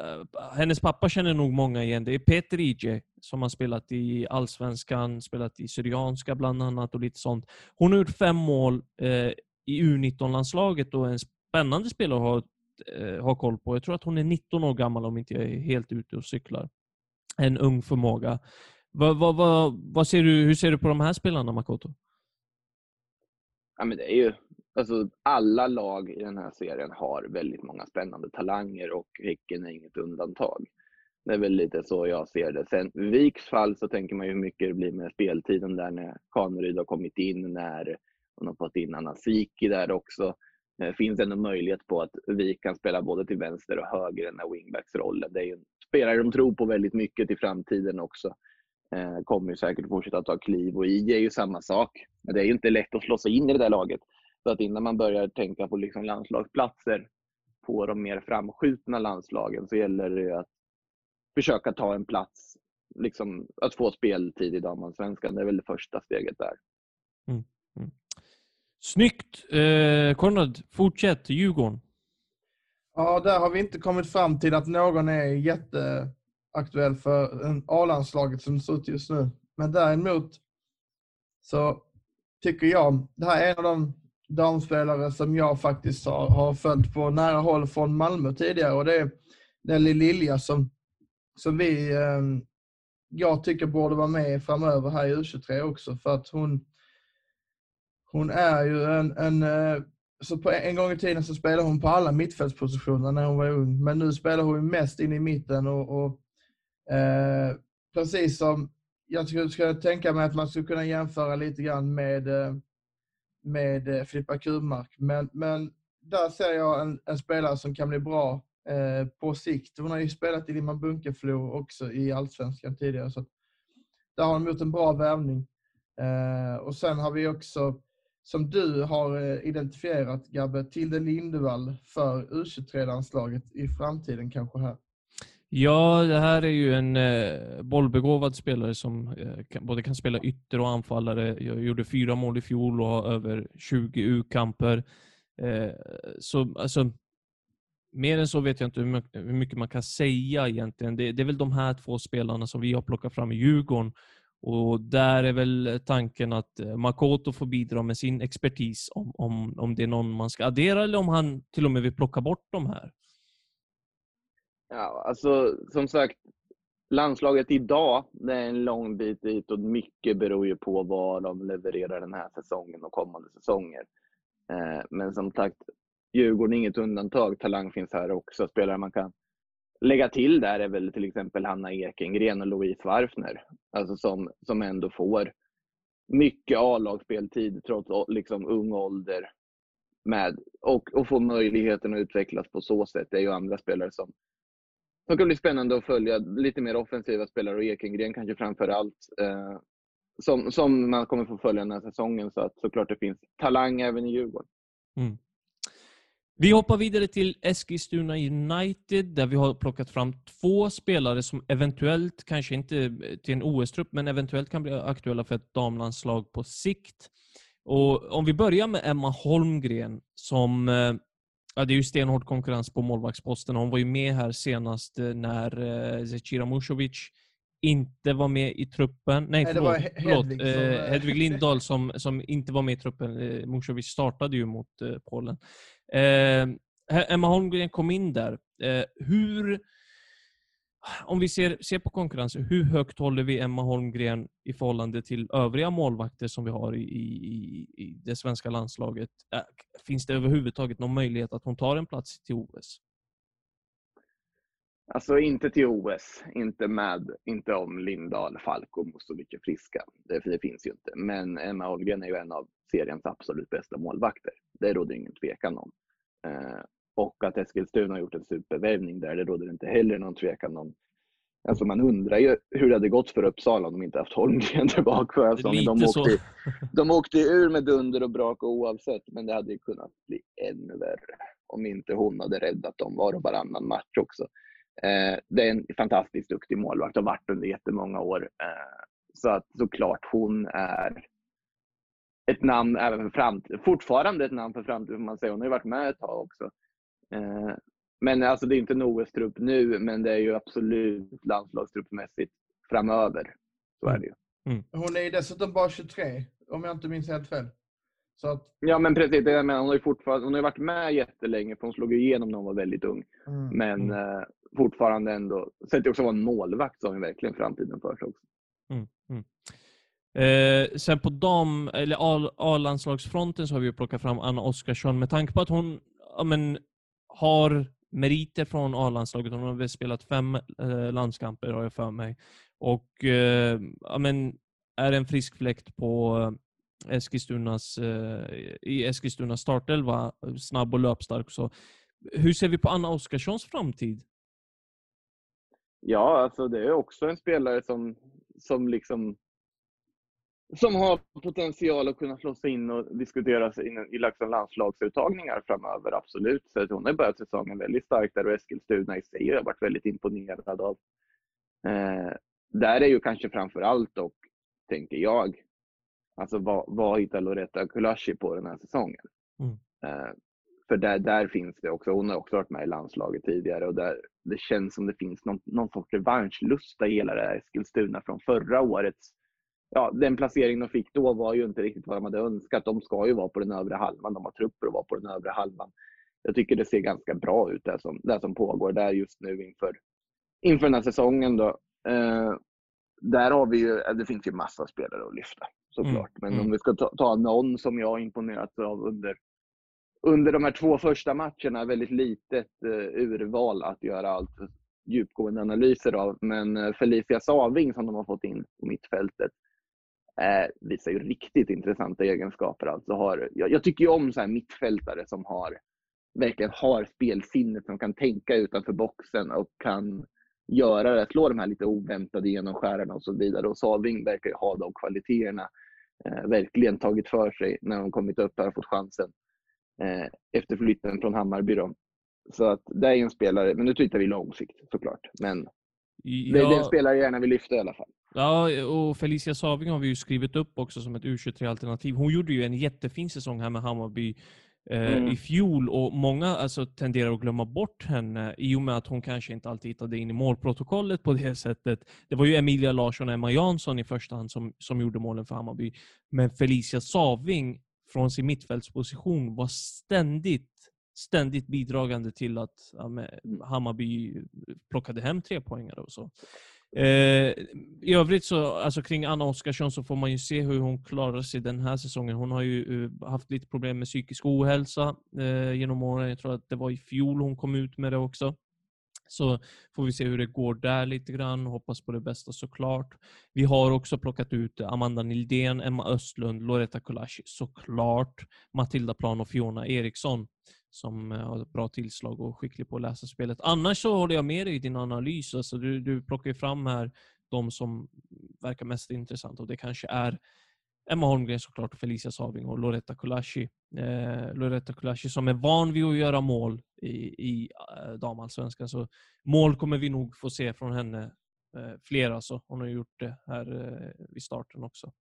eh, hennes pappa känner nog många igen. Det är Peter Ije som har spelat i Allsvenskan, spelat i Syrianska bland annat och lite sånt. Hon har gjort fem mål eh, i U19-landslaget och en spännande spelare att ha, eh, ha koll på. Jag tror att hon är 19 år gammal om inte jag är helt ute och cyklar. En ung förmåga. Va, va, va, vad ser du, hur ser du på de här spelarna, Makoto? Ja, men det är ju Alltså, alla lag i den här serien har väldigt många spännande talanger och Häcken är inget undantag. Det är väl lite så jag ser det. Sen i Viks fall så tänker man ju hur mycket det blir med speltiden där när Kaneryd har kommit in, när hon har fått in Anna Siki där också. Det finns ändå möjlighet på att Vik kan spela både till vänster och höger i den här wingbacksrollen. Det är ju en spelare de tror på väldigt mycket i framtiden också. Eh, kommer ju säkert fortsätta ta kliv och IJ är ju samma sak. Men det är ju inte lätt att slå sig in i det där laget. Så att innan man börjar tänka på liksom landslagsplatser på de mer framskjutna landslagen så gäller det att försöka ta en plats, liksom, att få speltid i damallsvenskan. Det är väl det första steget där. Mm. Mm. Snyggt! Eh, Konrad, fortsätt. Djurgården. Ja, där har vi inte kommit fram till att någon är jätteaktuell för A-landslaget som det ser ut just nu. Men däremot så tycker jag, det här är en av de damspelare som jag faktiskt har, har följt på nära håll från Malmö tidigare. Och det är Nelly Lilja som, som vi, eh, jag tycker borde vara med framöver här i U23 också. För att hon, hon är ju en, en eh, så på en gång i tiden så spelade hon på alla mittfältspositioner när hon var ung, men nu spelar hon mest in i mitten och, och eh, precis som jag skulle, skulle tänka mig att man skulle kunna jämföra lite grann med eh, med eh, Filippa Kurmark. Men, men där ser jag en, en spelare som kan bli bra eh, på sikt. Hon har ju spelat i Limhamn Bunkeflo också i Allsvenskan tidigare. Så där har de gjort en bra värvning. Eh, och sen har vi också som du har eh, identifierat, Gabbe, Tilde Lindevall för U23-landslaget i framtiden kanske här? Ja, det här är ju en eh, bollbegåvad spelare som eh, kan, både kan spela ytter och anfallare. Jag gjorde fyra mål i fjol och har över 20 U-kamper. Eh, så alltså, mer än så vet jag inte hur mycket, hur mycket man kan säga egentligen. Det, det, är väl de här två spelarna som vi har plockat fram i Djurgården. Och där är väl tanken att eh, Makoto får bidra med sin expertis om, om, om det är någon man ska addera eller om han till och med vill plocka bort de här. Ja, alltså som sagt, landslaget idag, det är en lång bit dit och mycket beror ju på vad de levererar den här säsongen och kommande säsonger. Eh, men som sagt, Djurgården är inget undantag. Talang finns här också. Spelare man kan lägga till där är väl till exempel Hanna Ekengren och Louise Warfner. Alltså som, som ändå får mycket A-lagsspeltid trots liksom ung ålder. Med, och, och får möjligheten att utvecklas på så sätt. Det är ju andra spelare som, de kan bli spännande att följa. Lite mer offensiva spelare och Ekengren kanske framför allt. Eh, som, som man kommer få följa den här säsongen. Så att såklart det finns talang även i Djurgården. Mm. Vi hoppar vidare till Eskilstuna United där vi har plockat fram två spelare som eventuellt, kanske inte eh, till en OS-trupp, men eventuellt kan bli aktuella för ett damlandslag på sikt. Och om vi börjar med Emma Holmgren som eh, Ja, det är ju stenhård konkurrens på målvaktsposten. Hon var ju med här senast eh, när eh, Zecira Musovic inte var med i truppen. Nej, Nej förlåt. det förlåt. Hedvig som, Eh, Hedvig Lindahl som, som inte var med i truppen. Eh, Musovic startade ju mot eh, Polen. Emma Holmgren kom in där. Hur, om vi ser, ser på konkurrensen, hur högt håller vi Emma Holmgren i förhållande till övriga målvakter som vi har i, i, i det svenska landslaget? Finns det överhuvudtaget någon möjlighet att hon tar en plats till OS? Alltså inte till OS, inte med, inte om Lindahl, Falk och Musovic är friska. Det, det finns ju inte. Men Emma Holmgren är ju en av seriens absolut bästa målvakter. Det råder ingen tvekan om. Eh, och att Eskilstuna har gjort en supervärvning där, det råder inte heller någon tvekan om. Alltså man undrar ju hur det hade gått för Uppsala om de inte haft Holmgren tillbaka förra säsongen. De Lite så. åkte, de åkte ur med dunder och brak oavsett, men det hade ju kunnat bli ännu värre om inte hon hade räddat dem var och varannan match också. Eh, det är en fantastiskt duktig målvakt har varit under jättemånga år. Eh, så att såklart hon är ett namn även för framtiden. Fortfarande ett namn för framtiden får man säga. Hon har ju varit med ett tag också. Eh, men alltså det är inte en OS-trupp nu, men det är ju absolut landslagstruppmässigt framöver. Så är det ju. Hon är ju dessutom bara 23, om jag inte minns helt fel. Så att, Ja, men precis. Det jag menar, hon har ju fortfarande, hon har ju varit med jättelänge, för hon slog igenom när hon var väldigt ung. mm. Men eh, fortfarande ändå, sett till också vara en målvakt hon verkligen framtiden för sig också. Mm, mm. Eh, sen på dam eller A-landslagsfronten så har vi plockat fram Anna Oskarsson med tanke på att hon ja, men, har meriter från A-landslaget. Hon har väl spelat fem eh, landskamper har jag för mig. Och eh, ja, men, är en frisk fläkt på eh, Eskilstunas, eh, i Eskilstunas startelva, snabb och löpstark. Så, hur ser vi på Anna Oskarssons framtid? Ja, alltså det är också en spelare som, som liksom som har potential att kunna slå sig in och diskuteras in i liksom landslagsuttagningar framöver, absolut. Så att hon har börjat säsongen väldigt starkt där och Eskilstuna i sig har jag varit väldigt imponerad av. Eh, där är ju kanske framför allt dock, tänker jag, alltså vad, vad hittar Loretta Kulashi på den här säsongen? Mm. Eh, för där, där finns det också, hon har också varit med i landslaget tidigare och där det känns som det finns någon, någon sorts revanschlusta i hela det här Eskilstuna från förra årets ja, den placering de fick då var ju inte riktigt vad de hade önskat. De ska ju vara på den övre halvan. De har trupper att vara på den övre halvan. Jag tycker det ser ganska bra ut det som, det som pågår där just nu inför, inför den här säsongen. Då. Eh, där har vi ju, det finns ju massa spelare att lyfta såklart. Men mm. om vi ska ta, ta någon som jag har imponerats av under, under de här två första matcherna, väldigt litet eh, urval att göra allt djupgående analyser av. Men eh, Felicia Saving som de har fått in på mittfältet eh, visar ju riktigt intressanta egenskaper. Alltså har, jag, jag tycker ju om så här mittfältare som har, verkligen har spelsinnet, som kan tänka utanför boxen och kan göra det, slå de här lite oväntade genomskärarna och så vidare. Och Saving verkar ju ha de kvaliteterna. eh, verkligen tagit för sig när de kommit upp här och fått chansen eh, efter flytten från Hammarby. Då. Så att det är ju en spelare, men nu tittar vi långsikt såklart. Men det är den spelare jag gärna vill lyfta i alla fall. Ja, och Felicia Saving har vi ju skrivit upp också som ett U23-alternativ. Hon gjorde ju en jättefin säsong här med Hammarby eh, Mm. i fjol och många alltså, tenderar att glömma bort henne i och med att hon kanske inte alltid hittade in i målprotokollet på det sättet. Det var ju Emilia Larsson och Emma Jansson i första hand som, som gjorde målen för Hammarby. Men Felicia Saving från sin mittfältsposition var ständigt ständigt bidragande till att men, Hammarby plockade hem tre poängare och så. Eh, I övrigt så, alltså kring Anna Oskarsson så får man ju se hur hon klarar sig den här säsongen. Hon har ju eh, haft lite problem med psykisk ohälsa eh, genom åren. Jag tror att det var i fjol hon kom ut med det också. Så får vi se hur det går där lite grann. Hoppas på det bästa såklart. Vi har också plockat ut Amanda Nildén, Emma Östlund, Loretta Kulashi såklart. Matilda Plan och Fiona Eriksson som eh, har bra tillslag och är skicklig på att läsa spelet. Annars så håller jag med dig i din analys. Alltså du, du plockar ju fram här de som verkar mest intressanta och det kanske är Emma Holmgren såklart, och Felicia Saving och Loretta Kulashi. Eh, Loretta Kulashi som är van vid att göra mål i, i eh, damallsvenskan. Så mål kommer vi nog få se från henne. Eh, fler alltså. Hon har gjort det här eh, vid starten också.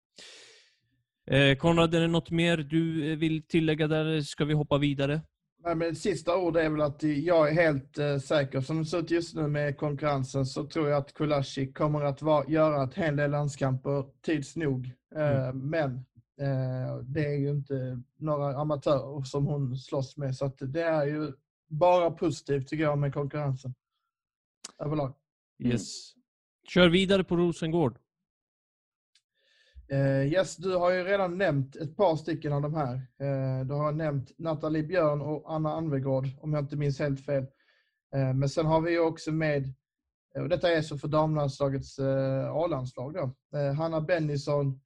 Eh, Konrad, är det något mer du eh, vill tillägga där? Ska vi hoppa vidare? Nej, men sista ord är väl att jag är helt eh, säker. Som det ser ut just nu med konkurrensen så tror jag att Kulashi kommer att vara, göra ett hel del landskamper tids nog. Eh, Men eh, det är ju inte några amatörer som hon slåss med. Så att det är ju bara positivt tycker jag med konkurrensen. Överlag. Yes. Kör vidare på Rosengård. Uh, yes, du har ju redan nämnt ett par stycken av de här. Uh, du har nämnt Nathalie Björn och Anna Anvegård, om jag inte minns helt fel. Uh, men sen har vi ju också med, och detta är så för damlandslagets A-landslag då, Hanna Bennison,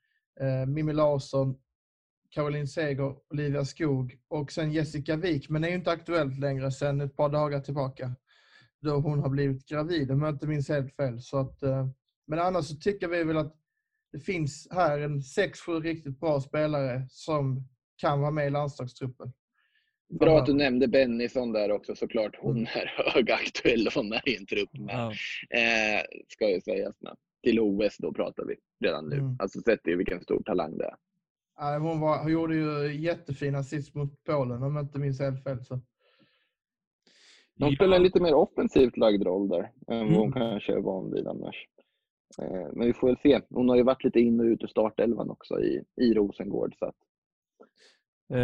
Mimmi Larsson, Caroline Seger, Olivia Skog och sen Jessica Wik, men det är ju inte aktuellt längre sen ett par dagar tillbaka. Då hon har blivit gravid, om jag inte minns helt fel. Så att, men annars så tycker vi väl att det finns här en sex, sju riktigt bra spelare som kan vara med i landslagstruppen. Bra att du nämnde Bennison där också såklart. Hon är högaktuell och hon är i en trupp med. Ja. Eh, ska ju sägas med. Till OS då pratar vi redan nu. Mm. Alltså sett ju vilken stor talang det är. Nej, Hon, var, hon gjorde ju jättefina assist mot Polen om jag inte minns helt fel. Så. Hon spelar en lite mer offensivt lagd roll där än vad hon Mm. kanske är van vid annars. Eh, men vi får väl se. Hon har ju varit lite in och ut ur startelvan också i, i Rosengård. Så att, Uh,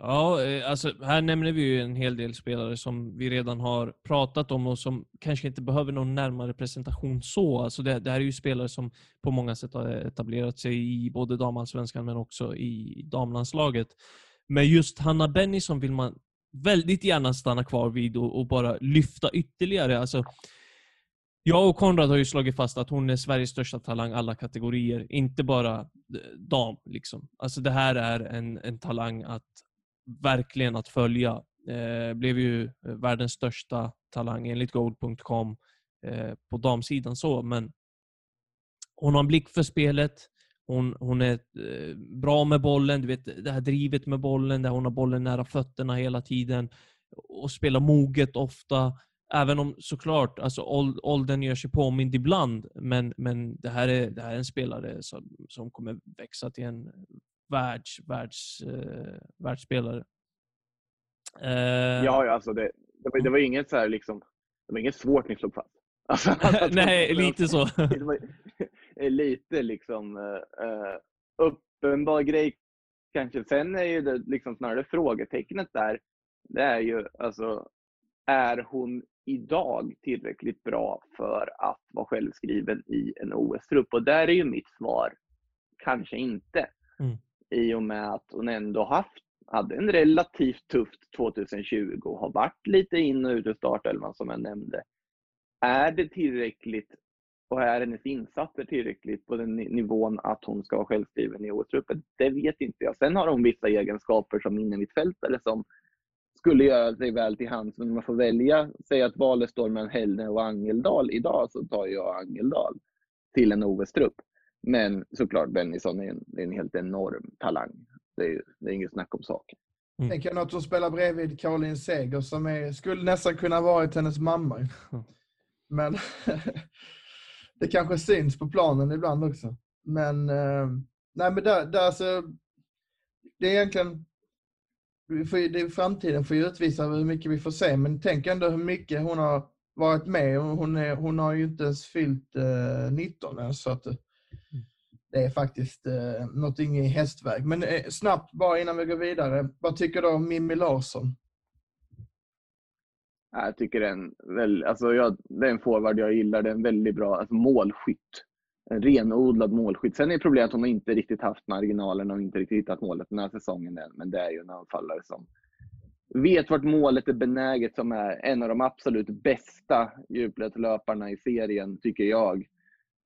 ja, eh, alltså här nämner vi ju en hel del spelare som vi redan har pratat om och som kanske inte behöver någon närmare presentation så. Alltså det, det här är ju spelare som på många sätt har etablerat sig i både damallsvenskan men också i damlandslaget. Men just Hanna Bennison vill man väldigt gärna stanna kvar vid och, och bara lyfta ytterligare. Alltså, jag och Konrad har ju slagit fast att hon är Sveriges största talang alla kategorier, inte bara eh, dam. Liksom. Alltså det här är en, en talang att verkligen att följa. Eh, blev ju eh, världens största talang enligt gold.com eh, på damsidan så, men hon har en blick för spelet. Hon, hon är eh, bra med bollen, du vet det här drivet med bollen där hon har bollen nära fötterna hela tiden och spelar moget ofta. Även om såklart, alltså åld- åldern gör sig påmind ibland, men, men det, här är, det här är en spelare som, som kommer växa till en världs, världs, eh, världsspelare. Eh, ja, alltså det, det, var, det var inget så här liksom, det var inget svårt ni slog fast. Alltså, Nej, lite så. det var lite liksom eh, eh, uppenbar grej kanske. Sen är ju det liksom snarare frågetecknet där, det är ju alltså, är hon idag tillräckligt bra för att vara självskriven i en OS-trupp? Och där är ju mitt svar, kanske inte. Mm. I och med att hon ändå haft, hade en relativt tufft 2020 och har varit lite in och ut ur startelvan som jag nämnde. Är det tillräckligt och är hennes insatser tillräckligt på den ni- nivån att hon ska vara självskriven i OS-truppen? Det vet inte jag. Sen har hon vissa egenskaper som innermittfältare som skulle göra sig väl till hands. Men om man får välja, säg att valet står mellan Hellne och Angeldal idag, så tar jag Angeldal till en OS-trupp. Men såklart, Bennison är en, är en helt enorm talang. Det är, det är inget snack om saken. Mm. Tänker jag att hon spelar bredvid Caroline Seger som är, skulle nästan kunna varit hennes mamma. Men det kanske syns på planen ibland också. Men, eh, nej men där, där så, det är egentligen, vi får, det framtiden får ju utvisa hur mycket vi får se, men tänk ändå hur mycket hon har varit med. och Hon, är, hon har ju inte ens fyllt eh, 19 än, så att eh, det är faktiskt eh, någonting i hästväg. Men eh, snabbt bara innan vi går vidare, vad tycker du om Mimmi Larsson? Ja, Jag tycker det är en, väl, alltså jag, det är en forward jag gillar. Det är en väldigt bra alltså målskytt. En renodlad målskytt. Sen är problemet att hon inte riktigt haft marginalen och inte riktigt hittat målet den här säsongen än. Men det är ju en anfallare som vet vart målet är benäget, som är en av de absolut bästa djupledslöparna i serien, tycker jag.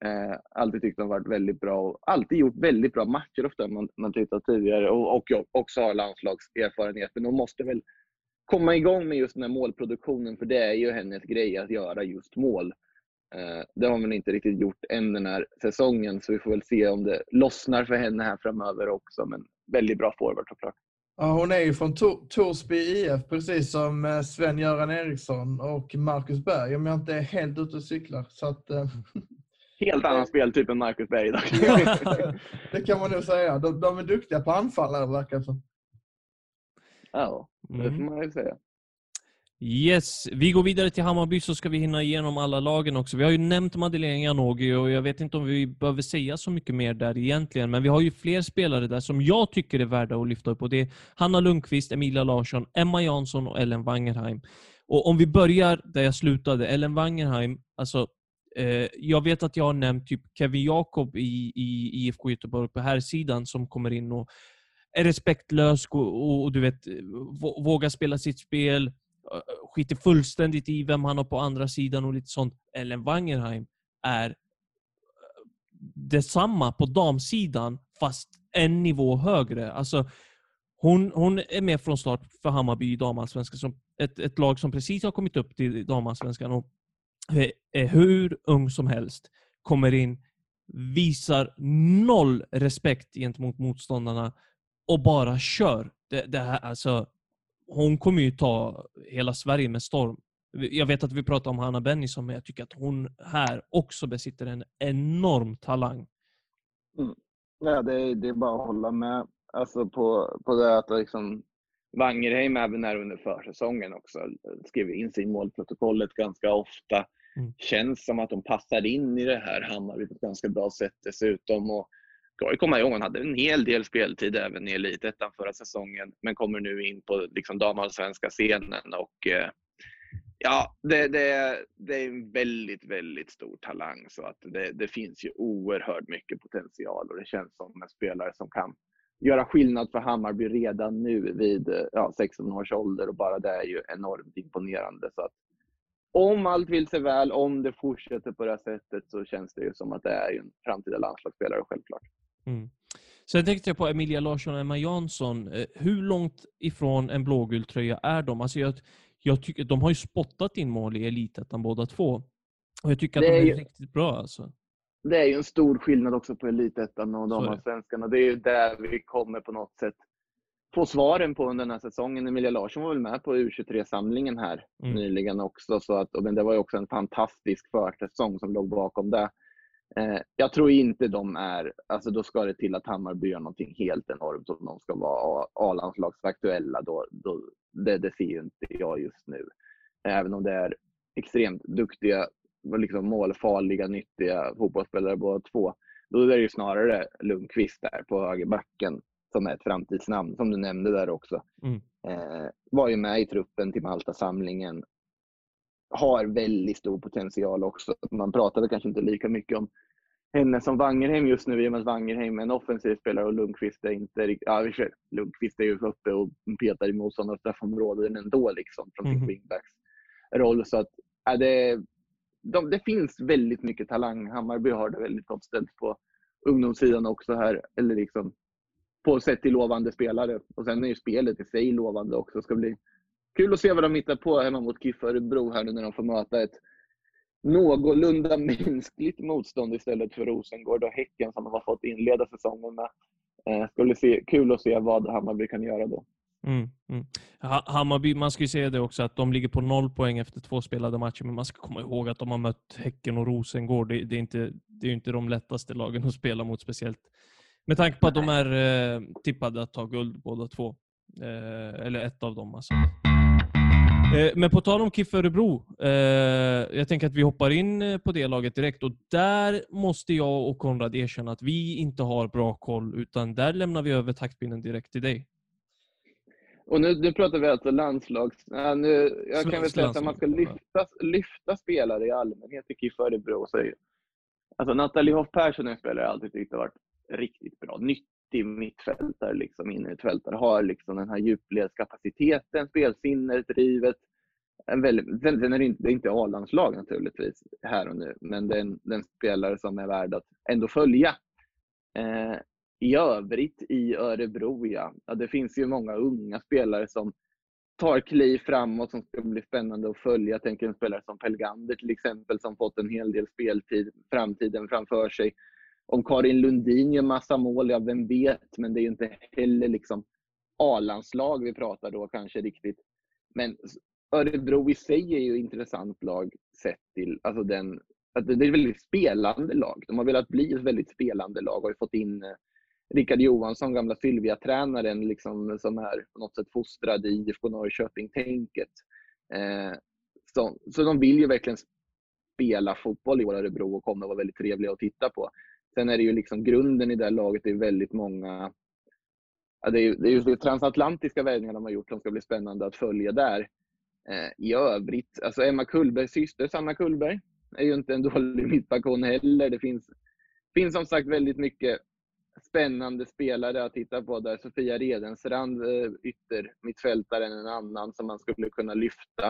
Eh, alltid tyckt de varit väldigt bra och alltid gjort väldigt bra matcher ofta man, man tittat tidigare och, och jag också har landslagserfarenhet. Men hon måste väl komma igång med just den här målproduktionen för det är ju hennes grej att göra just mål. Eh, det har hon inte riktigt gjort än den här säsongen så vi får väl se om det lossnar för henne här framöver också. Men väldigt bra forward såklart. Ja, hon är ju från Tor- Torsby IF, precis som eh, Sven-Göran Eriksson och Marcus Berg, om jag inte är helt ute och cyklar. Så att, eh, Helt annan speltyp än Marcus Berg idag. det kan man nog säga. De, de är duktiga på anfallare, verkar det som. ja, det får man ju säga. Yes, vi går vidare till Hammarby så ska vi hinna igenom alla lagen också. Vi har ju nämnt Madeleine Janogy och jag vet inte om vi behöver säga så mycket mer där egentligen, men vi har ju fler spelare där som jag tycker är värda att lyfta upp och det är Hanna Lundqvist, Emilia Larsson, Emma Jansson och Ellen Wangerheim. Och om vi börjar där jag slutade, Ellen Wangerheim, alltså eh, jag vet att jag har nämnt typ Kevin Jakob i, i IFK Göteborg på här sidan som kommer in och är respektlös och, och, och du vet, vågar spela sitt spel, skiter fullständigt i vem han har på andra sidan och lite sånt. Ellen Wangerheim är eh, detsamma på damsidan, fast en nivå högre. Alltså, hon, hon är med från start för Hammarby i damallsvenskan, som ett, ett lag som precis har kommit upp till damallsvenskan och är- är hur ung som helst. Kommer in, visar noll respekt gentemot motståndarna och bara kör. Det, det här, alltså, hon kommer ju ta hela Sverige med storm. Jag vet att vi pratar om Hanna Bennison, men jag tycker att hon här också besitter en enorm talang. Ja, det, är- det är bara att hålla med alltså på, på det att liksom Wangerheim även här under försäsongen också skrev in sig i målprotokollet ganska ofta. Mm. Känns som att de passar in i det här Hammarby på ett ganska bra sätt dessutom. Och ska ju komma ihåg, hon hade en hel del speltid även i Elitettan förra säsongen, men kommer nu in på liksom damallsvenska scenen och eh, Ja, det, det, det är en väldigt, väldigt stor talang. Så att det, det finns ju oerhört mycket potential och det känns som en spelare som kan göra skillnad för Hammarby redan nu vid eh, ja, 16 års ålder och bara det är ju enormt imponerande. Så att om allt vill sig väl, om det fortsätter på det här sättet så känns det ju som att det är en framtida landslagsspelare självklart. Mm. Sen tänkte jag på Emilia Larsson och Emma Jansson. Eh, Hur långt ifrån en blågul tröja är de? Alltså jag, jag tycker, de har ju spottat in mål i Elitettan båda två. Och jag tycker att de är ju- riktigt bra alltså. det är ju en stor skillnad också på Elitettan och damallsvenskan. Det är ju där vi kommer på något sätt få svaren på under den här säsongen. Emilia Larsson var väl med på U23-samlingen här Mm. nyligen också. Så att, och men det var ju också en fantastisk försäsong som låg bakom det. Eh, jag tror inte de är, alltså då ska det till att Hammarby gör någonting helt enormt om de ska vara A-landslagsaktuella. Då, då, det, det ser ju inte jag just nu. Även om det är extremt duktiga, liksom målfarliga, nyttiga fotbollsspelare båda två. Då är det ju snarare Lundqvist där på högerbacken som är ett framtidsnamn, som du nämnde där också. Mm. Eh, var ju med i truppen till Malta-samlingen. Har väldigt stor potential också. Man pratade kanske inte lika mycket om henne som Wangerheim just nu i och med att Wangerheim är en offensiv spelare och Lundqvist är inte. Ja, Lundqvist är ju uppe och petar i motståndarnas straffområden ändå liksom från sin Mhm. wingbacks roll. Så att, ja, det, de, det finns väldigt mycket talang. Hammarby har det väldigt gott ställt på ungdomssidan också här. Eller liksom på sätt till lovande spelare. Och sen är ju spelet i sig lovande också. Det ska bli kul att se vad de hittar på hemma mot KIF Örebro här nu när de får möta ett någorlunda mänskligt motstånd istället för Rosengård och Häcken som de har fått inleda säsongen med. Eh, skulle se, kul att se vad Hammarby kan göra då. Mm, mm. Ha- Hammarby, man ska ju säga det också att de ligger på noll poäng efter två spelade matcher, men man ska komma ihåg att de har mött Häcken och Rosengård. Det, det är inte, det är inte de lättaste lagen att spela mot speciellt. Med tanke på att de är eh, tippade att ta guld båda två. Eh, eller ett av dem alltså. Eh, men på tal om KIF Örebro. Eh, jag tänker att vi hoppar in eh, på det laget direkt och där måste jag och Konrad erkänna att vi inte har bra koll utan där lämnar vi över taktpinnen direkt till dig. Och nu, nu pratar vi alltså landslags... Ja, nu, jag kan väl säga att om man ska lyfta, lyfta spelare i allmänhet i KIF Örebro så är ju... Alltså Nathalie Hoff Persson är en spelare jag alltid tyckt har varit riktigt bra. Nyttig mittfältare, liksom innermittfältare. Har liksom den här djupledskapaciteten, spelsinnet, drivet. En väldigt, den, är inte, det är inte A-landslag naturligtvis här och nu, men det är en, spelare som är värd att ändå följa. Eh, I övrigt i Örebro, ja. ja. Det finns ju många unga spelare som tar kliv framåt som ska bli spännande att följa. Jag tänker en spelare som Pelgander till exempel som fått en hel del speltid, framtiden framför sig. Om Karin Lundin gör massa mål, ja vem vet, men det är ju inte heller liksom A-landslag vi pratar då kanske riktigt. Men Örebro i sig är ju ett intressant lag sett till alltså den, att det är ett väldigt spelande lag. De har velat bli ett väldigt spelande lag och har ju fått in eh, Rickard Johansson, gamla Sylvia-tränaren, liksom, som är på något sätt fostrad i IFK Norrköping-tänket. Eh, så, så de vill ju verkligen spela fotboll i Örebro och kommer att vara väldigt trevliga att titta på. Sen är det ju liksom grunden i det här laget, det är väldigt många Ja, det är det är ju transatlantiska värvningar de har gjort som ska bli spännande att följa där. Eh, I övrigt, alltså Emma Kullbergs syster, Sanna Kullberg, är ju inte en dålig mittback hon heller. Det finns, finns som sagt väldigt mycket spännande spelare att titta på där. Sofia Redensrand, eh, ytter mittfältaren, en annan som man skulle kunna lyfta.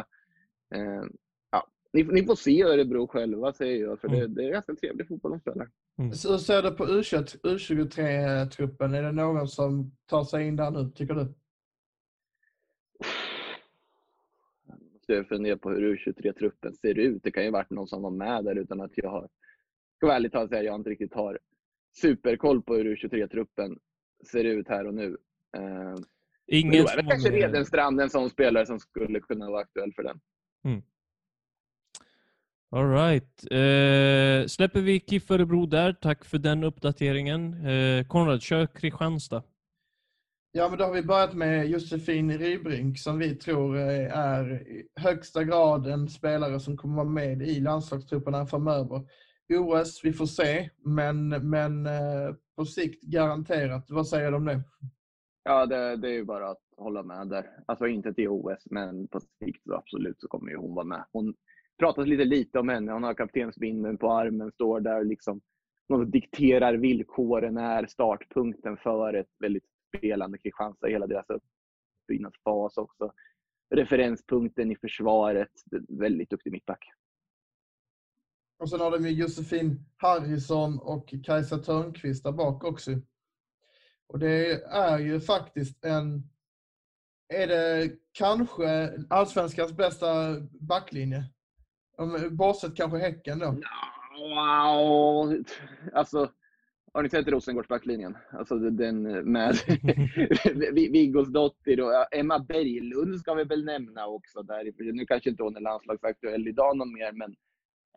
Eh, ja, ni, ni får se Örebro själva säger jag, för det, det är ganska trevlig fotboll de spelar. Så hur ser du på U21 U23-truppen? Är det någon som tar sig in där nu, tycker du? måste jag fundera på hur U23-truppen ser ut. Det kan ju ha varit någon som var med där utan att jag har, ska vara ärlig och säga, jag inte riktigt har superkoll på hur U23-truppen ser ut här och nu. Eh, men Ingen då är var kanske Redenstrand en sån spelare som skulle kunna vara aktuell för den. All right. Eh, släpper vi KIF Örebro där. Tack för den uppdateringen. Eh, Konrad, kör Kristianstad. Ja, men då har vi börjat med Josefin Rybrink som vi tror eh, är i högsta grad en spelare som kommer vara med i landslagstrupperna framöver. OS, vi får se, men, men eh, på sikt garanterat. Vad säger du om det? Ja, det, det är ju bara att hålla med där. Alltså inte till OS, men på sikt så absolut så kommer ju hon vara med. Hon pratas lite lite om henne. Hon har kaptensbindeln på armen, står där och liksom någon dikterar villkoren, är startpunkten för ett väldigt spelande Kristianstad hela deras uppbyggnadsfas också. Referenspunkten i försvaret. Väldigt duktig mittback. Och sen har de ju Josefin Harrison och Kajsa Törnqvist där bak också. Och det är ju faktiskt en... Är det kanske allsvenskans bästa backlinje? Bortsett kanske Häcken då. Wow. Alltså, har ni sett Rosengårdsbacklinjen? Alltså den med Viggosdottir och ja, Emma Berglund ska vi väl nämna också. Där. Nu kanske inte hon är landslagsaktuell idag någon mer, men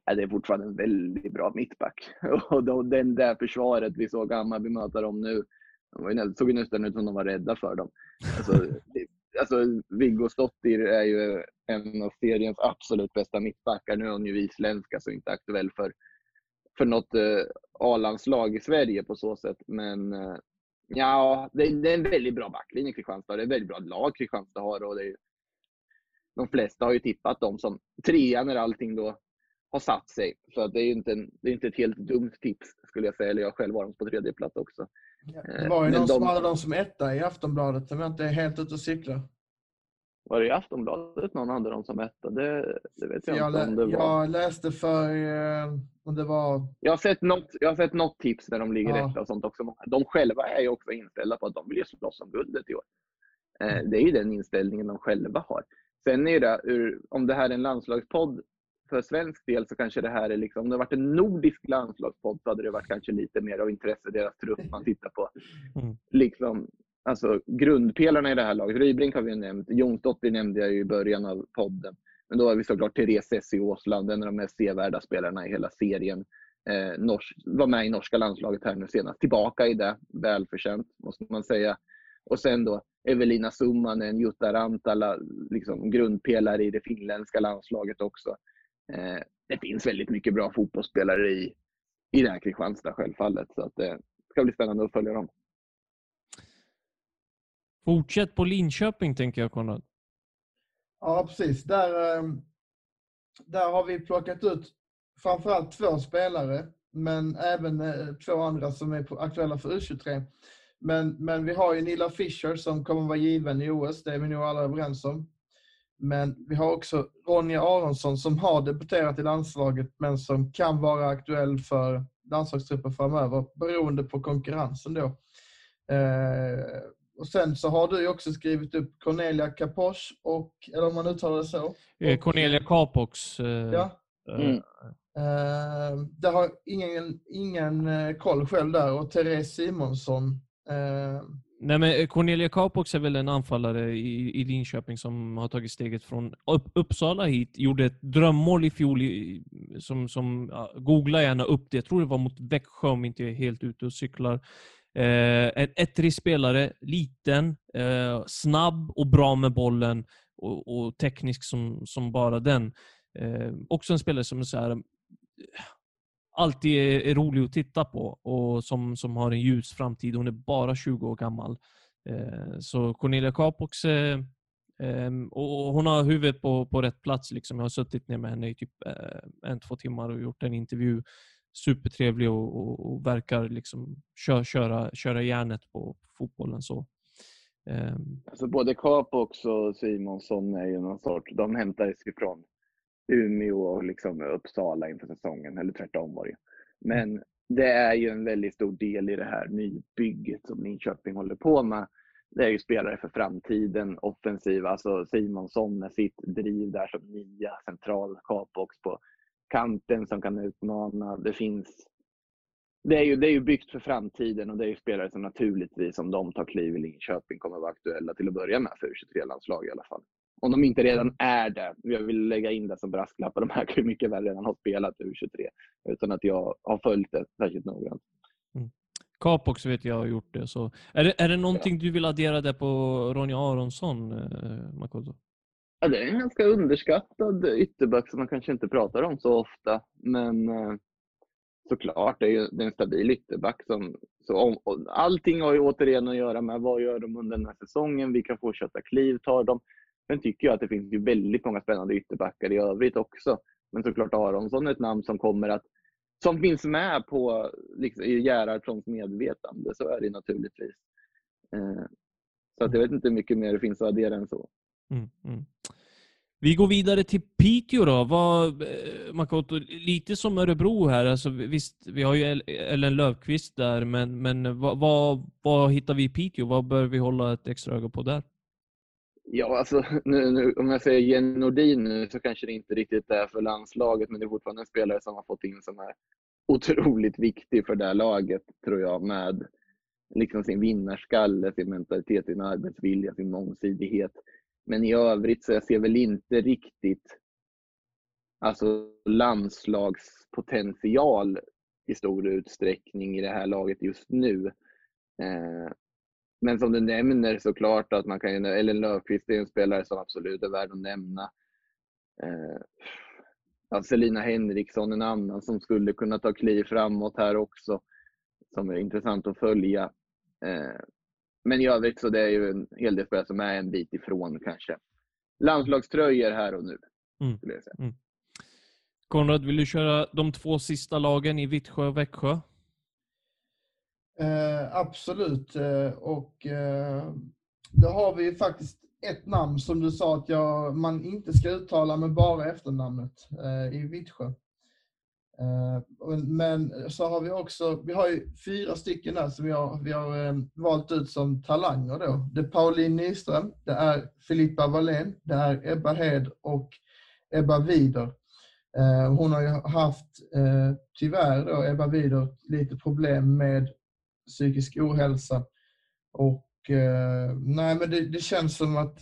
det är fortfarande en väldigt bra mittback. Och då, den där försvaret vi såg Hammarby möta dem nu, de var ju såg ju nästan ut som de var rädda för dem. Alltså, alltså Viggo Stottir är ju en av seriens absolut bästa mittbackar. Nu är hon ju isländska så alltså inte aktuell för, för något eh, A-landslag i Sverige på så sätt. Men eh, ja, det, det är en väldigt bra backlinje Kristianstad. Det är ett väldigt bra lag Kristianstad har. Och det är, de flesta har ju tippat dem som trea när allting då har satt sig. Så det är ju inte, en, det är inte ett helt dumt tips skulle jag säga. Eller jag själv har dem på tredje plats också. Det var ju någon som de- hade dem som etta i Aftonbladet om jag inte är helt ute och cyklar. Var det i Aftonbladet någon hade dem som etta? Det, det vet jag, Jag, inte om det var. jag läste för... eh, Om det var... Jag har sett något, jag har sett något tips där de ligger Ja. etta och sånt också. De själva är ju också inställda på att de vill ju slåss om guldet i år. Eh, Det är ju den inställningen de själva har. Sen är det, om det här är en landslagspodd för svensk del så kanske det här är liksom, om det varit en nordisk landslagspodd så hade det varit kanske lite mer av intresse, deras trupp man tittar på. Mm. Liksom, alltså grundpelarna i det här laget, Rybrink har vi ju nämnt, Jonsdottir nämnde jag ju i början av podden. Men då har vi såklart Therese Essie Åsland, en av de mest sevärda spelarna i hela serien. Eh, Nors var med i norska landslaget här nu senast. Tillbaka i det, välförtjänt måste man säga. Och sen då Evelina Summanen, Jutta Rantala, liksom grundpelare i det finländska landslaget också. Eh, det finns väldigt mycket bra fotbollsspelare i, i det här Kristianstad självfallet. Så att det ska bli spännande att följa dem. Fortsätt på Linköping tänker jag Konrad. Ja, precis. Där, ehm, där har vi plockat ut framförallt två spelare, men även eh, två andra som är aktuella för U23. Men, men vi har ju Nilla Fischer som kommer vara given i OS, det är vi nog alla överens om. Men vi har också Ronja Aronsson som har debuterat i landslaget men som kan vara aktuell för landslagstruppen framöver beroende på konkurrensen då. Eh, och sen så har du ju också skrivit upp Cornelia Kaposch och, eller om man uttalar det så. Eh, Och- Cornelia Capox. eh, Ja, eh, Mm. Eh, det har ingen, ingen eh, koll själv där. Och Therese Simonsson. Nej, men eh, Cornelia Capox är väl en anfallare i, i Linköping som har tagit steget från upp, Uppsala hit. Gjorde ett drömmål i fjol. I, som, som, ja, googla gärna upp det. Jag tror det var mot Växjö om inte jag är helt ute och cyklar. Eh, en ettrig spelare, liten, eh, snabb och bra med bollen och, och teknisk som, som bara den. Eh, också en spelare som är så här, eh, alltid är, är rolig att titta på och som, som har en ljus framtid. Hon är bara 20 år gammal. Eh, så Cornelia Capox, eh, ehm, och hon har huvudet på, på rätt plats. Liksom. Jag har suttit ner med henne i typ eh, en, två timmar och gjort en intervju. Supertrevlig och, och, och verkar liksom kö, köra, köra järnet på, fotbollen. Så. Ehm. Alltså både Capox och Simonsson är ju någon sort, de hämtar ju från Umeå och liksom Uppsala inför säsongen, eller tvärtom var det ju. Men det är ju en väldigt stor del i det här nybygget som Linköping håller på med. Det är ju spelare för framtiden, offensiva, alltså Simonsson med sitt driv där som nia, central Capox på kanten som kan utmana. Det finns det är, ju, det är ju byggt för framtiden och det är ju spelare som naturligtvis, om de tar kliv i Linköping, kommer vara aktuella till att börja med för U23-landslag i alla fall. Om de inte redan är det. Jag vill lägga in det som brasklapp. De här kan ju mycket väl redan ha spelat U23 utan att jag har följt det särskilt noggrant. Capox vet jag har gjort det. Så. Är, det är det någonting du vill addera där på Ronja Aronsson, eh, Makoto? Ja, det är en ganska underskattad ytterback som man kanske inte pratar om så ofta. Men eh, såklart, det är ju det är en stabil ytterback. Som, så om, allting har ju återigen att göra med vad gör de under den här säsongen, vilka fortsatta kliv tar de. Sen tycker jag att det finns ju väldigt många spännande ytterbackar i övrigt också. Men såklart Aronsson är ett namn som kommer att som finns med på liksom, i Gerhardssons medvetande. Så är det naturligtvis. Eh, så att jag vet inte hur mycket mer det finns att addera än så. Mm, mm. Vi går vidare till Piteå då. Vad, eh, Makoto, lite som Örebro här. Alltså, visst, vi har ju Ellen Löfqvist där, men, men vad, vad, vad hittar vi i Piteå? Vad bör vi hålla ett extra öga på där? Ja, alltså, nu, nu, om jag säger Jenny Nordin nu så kanske det inte riktigt är för landslaget, men det är fortfarande en spelare som har fått in som är otroligt viktig för det här laget, tror jag, med liksom sin vinnarskalle, sin mentalitet, sin arbetsvilja, sin mångsidighet. Men i övrigt så jag ser väl inte riktigt alltså landslagspotential i stor utsträckning i det här laget just nu. Eh, men som du nämner såklart att man kan ju, Ellen Löfqvist är en spelare som absolut är värd att nämna. Eh, ja, Selina Henriksson en annan som skulle kunna ta kliv framåt här också. Som är intressant att följa. Eh, men i övrigt så det är ju en hel del spelare som är en bit ifrån kanske. Landslagströjor här och nu. Mm. Skulle jag säga. Konrad, vill du köra de två sista lagen i Vittsjö och Växjö? Eh, absolut. Eh, och eh, då har vi faktiskt ett namn som du sa att jag, man inte ska uttala med bara efternamnet eh, i Vittsjö. Eh, men- så har vi också, vi har ju fyra stycken här som vi har, vi har eh, valt ut som talanger då. Det är Pauline Nyström, det är Filippa Wallén, det är Ebba Hed och Ebba Wider. Eh, hon har ju haft, eh, tyvärr då, Ebba Wider, lite problem med psykisk ohälsa. Och eh, nej, men det, det känns som att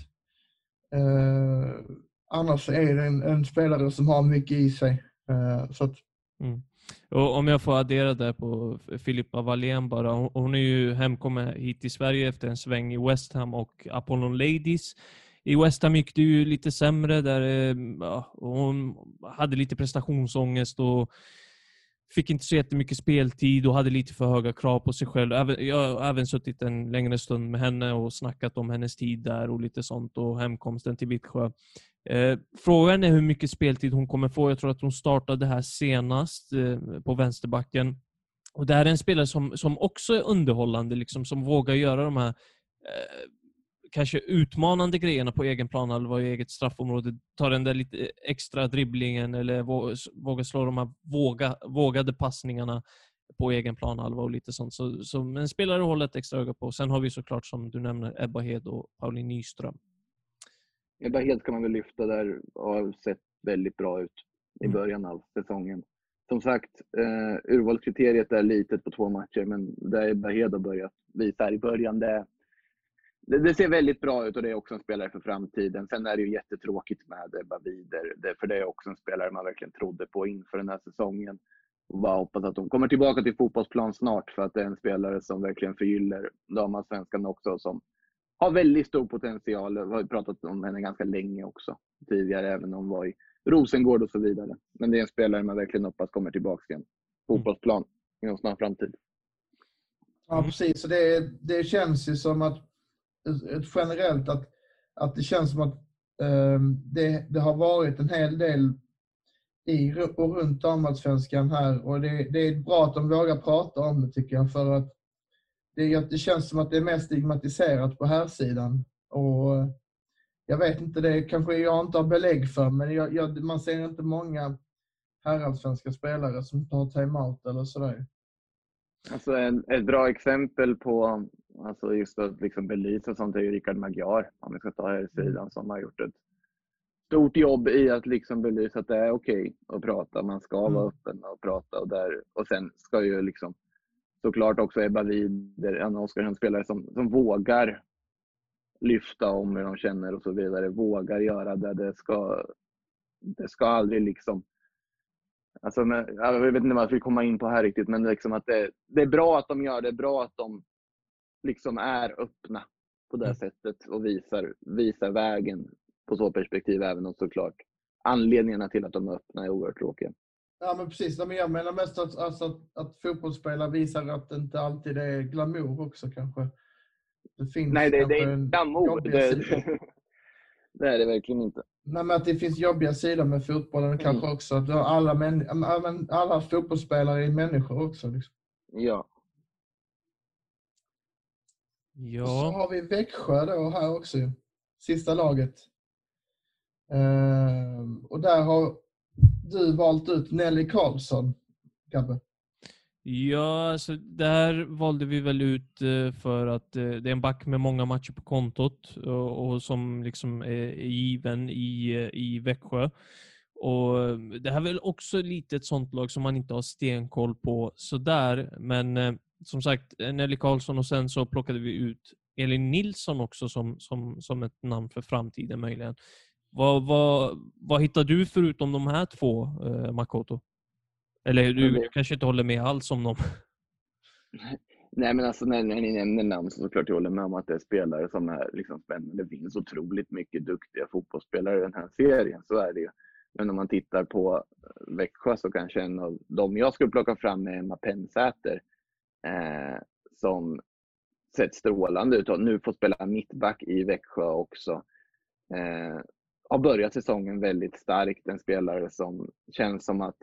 eh, annars är det en, en, spelare som har mycket i sig. Eh, så att, mm. Och om jag får addera där på Filippa Wallén bara. Hon är ju hemkommen hit till Sverige efter en sväng i West Ham och Apollon Ladies. I West Ham gick det ju lite sämre där eh, ja, hon hade lite prestationsångest och fick inte så jättemycket speltid och hade lite för höga krav på sig själv. jag har även suttit en längre stund med henne och snackat om hennes tid där och lite sånt och hemkomsten till Vittsjö. Eh, frågan är hur mycket speltid hon kommer få. Jag tror att hon startade här senast eh, på vänsterbacken. Och Det här är en spelare som, som också är underhållande, liksom, som vågar göra de här eh, kanske utmanande grejerna på egen plan eller i eget straffområde. Ta den där lite extra dribblingen eller våga slå de här våga, vågade passningarna på egen planhalva och lite sånt. Så, så en spelare håller ett extra öga på. Sen har vi såklart, som du nämner, Ebba Hed och Pauline Nyström. Ebba Hed kan man väl lyfta där har sett väldigt bra ut i mm. början av säsongen. Som sagt, eh, urvalskriteriet är litet på två matcher, men det Ebba Hed har börjat visa i början, det, det, det, ser väldigt bra ut och det är också en spelare för framtiden. Sen är det ju jättetråkigt med Ebba Wider, det, för det är också en spelare man verkligen trodde på inför den här säsongen. Och bara hoppas att hon kommer tillbaka till fotbollsplan snart, för att det är en spelare som verkligen förgyller damallsvenskan också, som har väldigt stor potential. Vi har pratat om henne ganska länge också tidigare, även om hon var i Rosengård och så vidare. Men det är en spelare man verkligen hoppas kommer tillbaka till en fotbollsplan inom snar framtid. Ja, precis. det, det känns ju som att ett generellt att, att det känns som att eh, det, det har varit en hel del i och runt damallsvenskan här och det, det är bra att de vågar prata om det tycker jag för att det, det känns som att det är mer stigmatiserat på här sidan och jag vet inte, det kanske jag inte har belägg för men jag, jag, man ser inte många herrallsvenska spelare som tar timeout eller sådär. Alltså en, ett bra exempel på alltså just att liksom belysa sånt är ju Rickard Magyar, om vi ska ta här mm. sidan, som har gjort ett stort jobb i att liksom belysa att det är okej okay att prata. Man ska mm. vara öppen och prata. Och, där, och sen ska ju liksom såklart också Ebba Wider, Anna Oskarsson, spelare som, som vågar lyfta om hur de känner och så vidare. Vågar göra det. Det ska, det ska aldrig liksom Alltså, jag vet inte vad jag vill komma in på här riktigt, men liksom att det, det, är bra att de gör det. är bra att de liksom är öppna på det mm. sättet och visar, visar vägen på så perspektiv även om såklart anledningarna till att de är öppna är oerhört tråkiga. Ja men precis, jag menar mest att, alltså, att, att fotbollsspelare visar att det inte alltid är glamour också kanske. Det finns Nej, det, det är glamour. Det, det är det verkligen inte. Nej, men att det finns jobbiga sidor med fotbollen mm. kanske också. Att alla, män, alla fotbollsspelare är människor också. Liksom. Ja. Ja. Så har vi Växjö då här också. Sista laget. Uh, och där har du valt ut Nelly Karlsson, Gabbe. Ja, alltså där valde vi väl ut eh, för att eh, det är en back med många matcher på kontot och, och som liksom är given i, eh, i Växjö. Och det här är väl också lite ett sånt lag som man inte har stenkoll på sådär, men som sagt, Nelly Karlsson och sen så plockade vi ut Elin Nilsson också som, som, som ett namn för framtiden möjligen. Vad, vad, vad hittar du förutom de här två, eh, Makoto? Eller du, du kanske inte håller med alls om dem? Nej, men alltså när, när ni nämner namn så såklart jag håller med om att det är spelare som är liksom spännande. Det finns otroligt mycket duktiga fotbollsspelare i den här serien, så är det ju. Men om man tittar på Växjö så kanske en av dem jag skulle plocka fram är Emma Pennsäter eh, som sett strålande ut och nu får spela mittback i Växjö också. Eh, har börjat säsongen väldigt starkt. En spelare som känns som att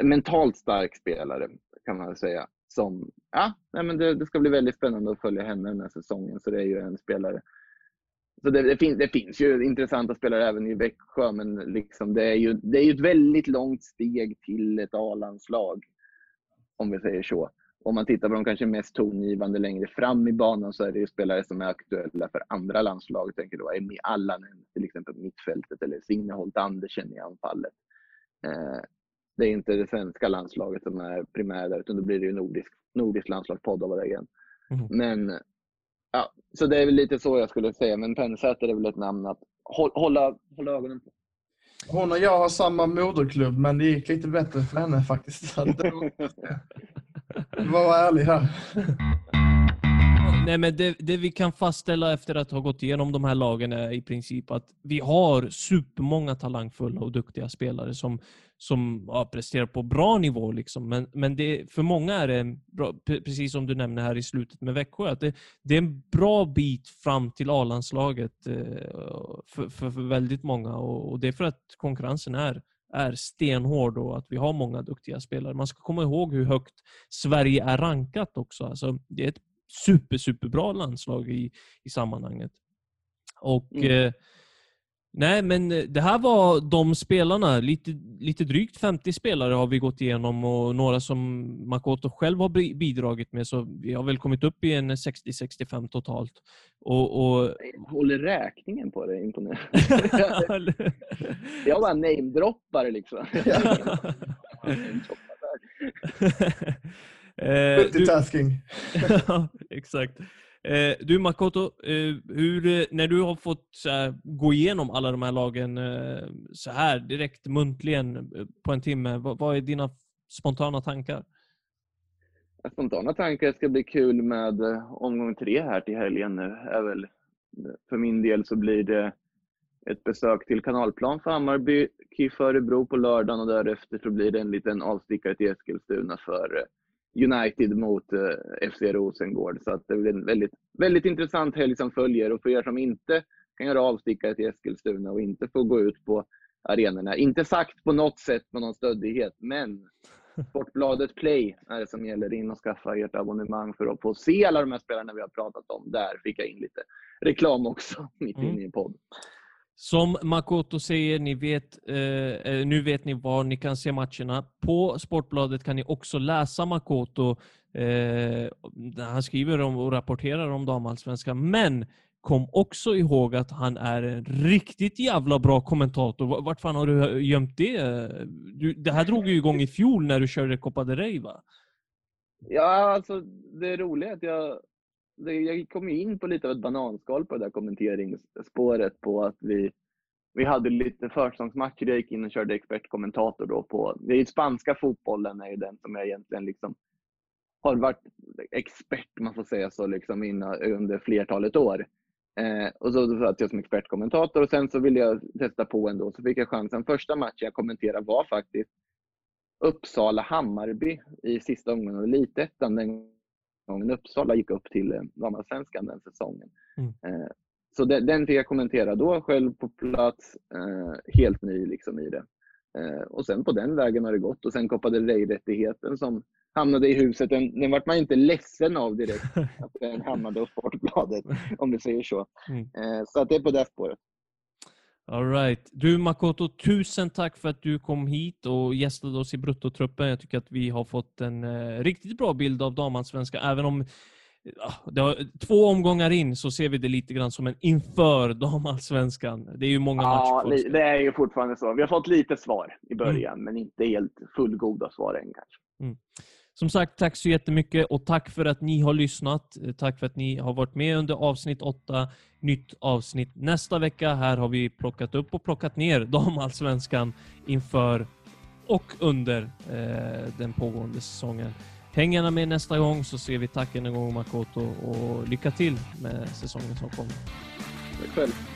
en mentalt stark spelare kan man säga. Som, ja, nej men det, det, ska bli väldigt spännande att följa henne den här säsongen. Så det är ju en spelare. Så det, det, finns, det finns ju intressanta spelare även i Växjö, men liksom det, är ju, det är ju ett väldigt långt steg till ett A-landslag. Om vi säger så om man tittar på de kanske mest tongivande längre fram i banan så är det ju spelare som är aktuella för andra landslag. Jag tänker då Emi Allanen till exempel på mittfältet eller Signe Holt Andersen i anfallet. Eh, det är inte det svenska landslaget som är primära, utan då blir det ju nordisk, nordisk landslagspodd av det igen. Mhm. Men, ja, så det är väl lite så jag skulle säga. Men Pennsäter är väl ett namn att hå- hålla, hålla ögonen på. Hon och jag har samma moderklubb, men det gick lite bättre för henne faktiskt. Var- ärlig här. Nej, men det, det vi kan fastställa efter att ha gått igenom de här lagen är i princip att vi har supermånga talangfulla och duktiga spelare som, som ja, presterar på bra nivå. Liksom. Men, men det, för många är det, bra, precis som du nämner här i slutet med Växjö, att det, det är en bra bit fram till A-landslaget eh, för, för, för väldigt många. Och, och det är för att konkurrensen är är stenhård och att vi har många duktiga spelare. Man ska komma ihåg hur högt Sverige är rankat också. Alltså, det är ett super, superbra landslag i, i sammanhanget. Och Mm. eh, Nej, men eh, det här var de spelarna. Lite, lite drygt 50 spelare har vi gått igenom och några som Makoto själv har bi- bidragit med. Så vi har väl kommit upp i en 60-65 totalt. Och, och... Håller räkningen på det, imponerande. jag bara namedroppar liksom. Eh, du, Multitasking. Ja, exakt. Eh, du Makoto, eh, hur, eh, när du har fått så här, gå igenom alla de här lagen eh, så här direkt muntligen eh, på en timme, vad, vad är dina spontana tankar? Spontana tankar ska bli kul med eh, omgång tre här till helgen nu. Är väl, för min del så blir det ett besök till Kanalplan för Hammarby, KIF Örebro på lördagen och därefter så blir det en liten avstickare till Eskilstuna för eh, United mot eh, FC Rosengård. Så att det blir en väldigt, väldigt intressant helg som följer och för er som inte kan göra avstickare till Eskilstuna och inte får gå ut på arenorna. Inte sagt på något sätt med någon stöddighet, men Sportbladet Play är det som gäller. In och skaffa ert abonnemang för att få se alla de här spelarna vi har pratat om. Där fick jag in lite reklam också, mitt Mm. inne i podd. Som Makoto säger, ni vet, eh, eh, nu vet ni var ni kan se matcherna. På Sportbladet kan ni också läsa Makoto. Eh, han skriver om och rapporterar om damallsvenskan. Men kom också ihåg att han är en riktigt jävla bra kommentator. Vart fan har du gömt det? Du, det här drog ju igång i fjol när du körde Copa de Rey va? Ja, alltså det roliga är att jag, jag kom ju in på lite av ett bananskal på det där kommenteringsspåret på att vi, vi hade lite försäsongsmatcher. Jag gick in och körde expertkommentator då på, det är ju spanska fotbollen är ju den som jag egentligen liksom har varit expert, om man får säga så, liksom innan, under flertalet år. Eh, och så, så satt jag som expertkommentator och sen så ville jag testa på ändå, så fick jag chansen. Första matchen jag kommenterade var faktiskt Uppsala-Hammarby i sista omgången av Elitettan. Den gången Uppsala gick upp till eh, damallsvenskan den säsongen. Mm. Eh, så den, den fick jag kommentera då själv på plats, eh, helt ny liksom i det. Och sen på den vägen har det gått. Och sen Copa del Rey-rättigheten som hamnade i huset, den, den vart man inte ledsen av direkt att den hamnade hos Sportbladet, om du säger så. Mm. Så att det är på det spåret. All right. Du Makoto, tusen tack för att du kom hit och gästade oss i Bruttotruppen. Jag tycker att vi har fått en eh, riktigt bra bild av damallsvenskan. Även om ja, det har, två omgångar in så ser vi det lite grann som en inför damallsvenskan. Det är ju många Ja, matcher kvar. det är ju fortfarande så. Vi har fått lite svar i början, men inte helt fullgoda svar än kanske. Som sagt, tack så jättemycket och tack för att ni har lyssnat. Tack för att ni har varit med under avsnitt åtta. Nytt avsnitt nästa vecka. Här har vi plockat upp och plockat ner damallsvenskan inför och under eh, den pågående säsongen. Häng gärna med nästa gång så ser vi tack en gång Makoto och lycka till med säsongen som kommer. Tack själv.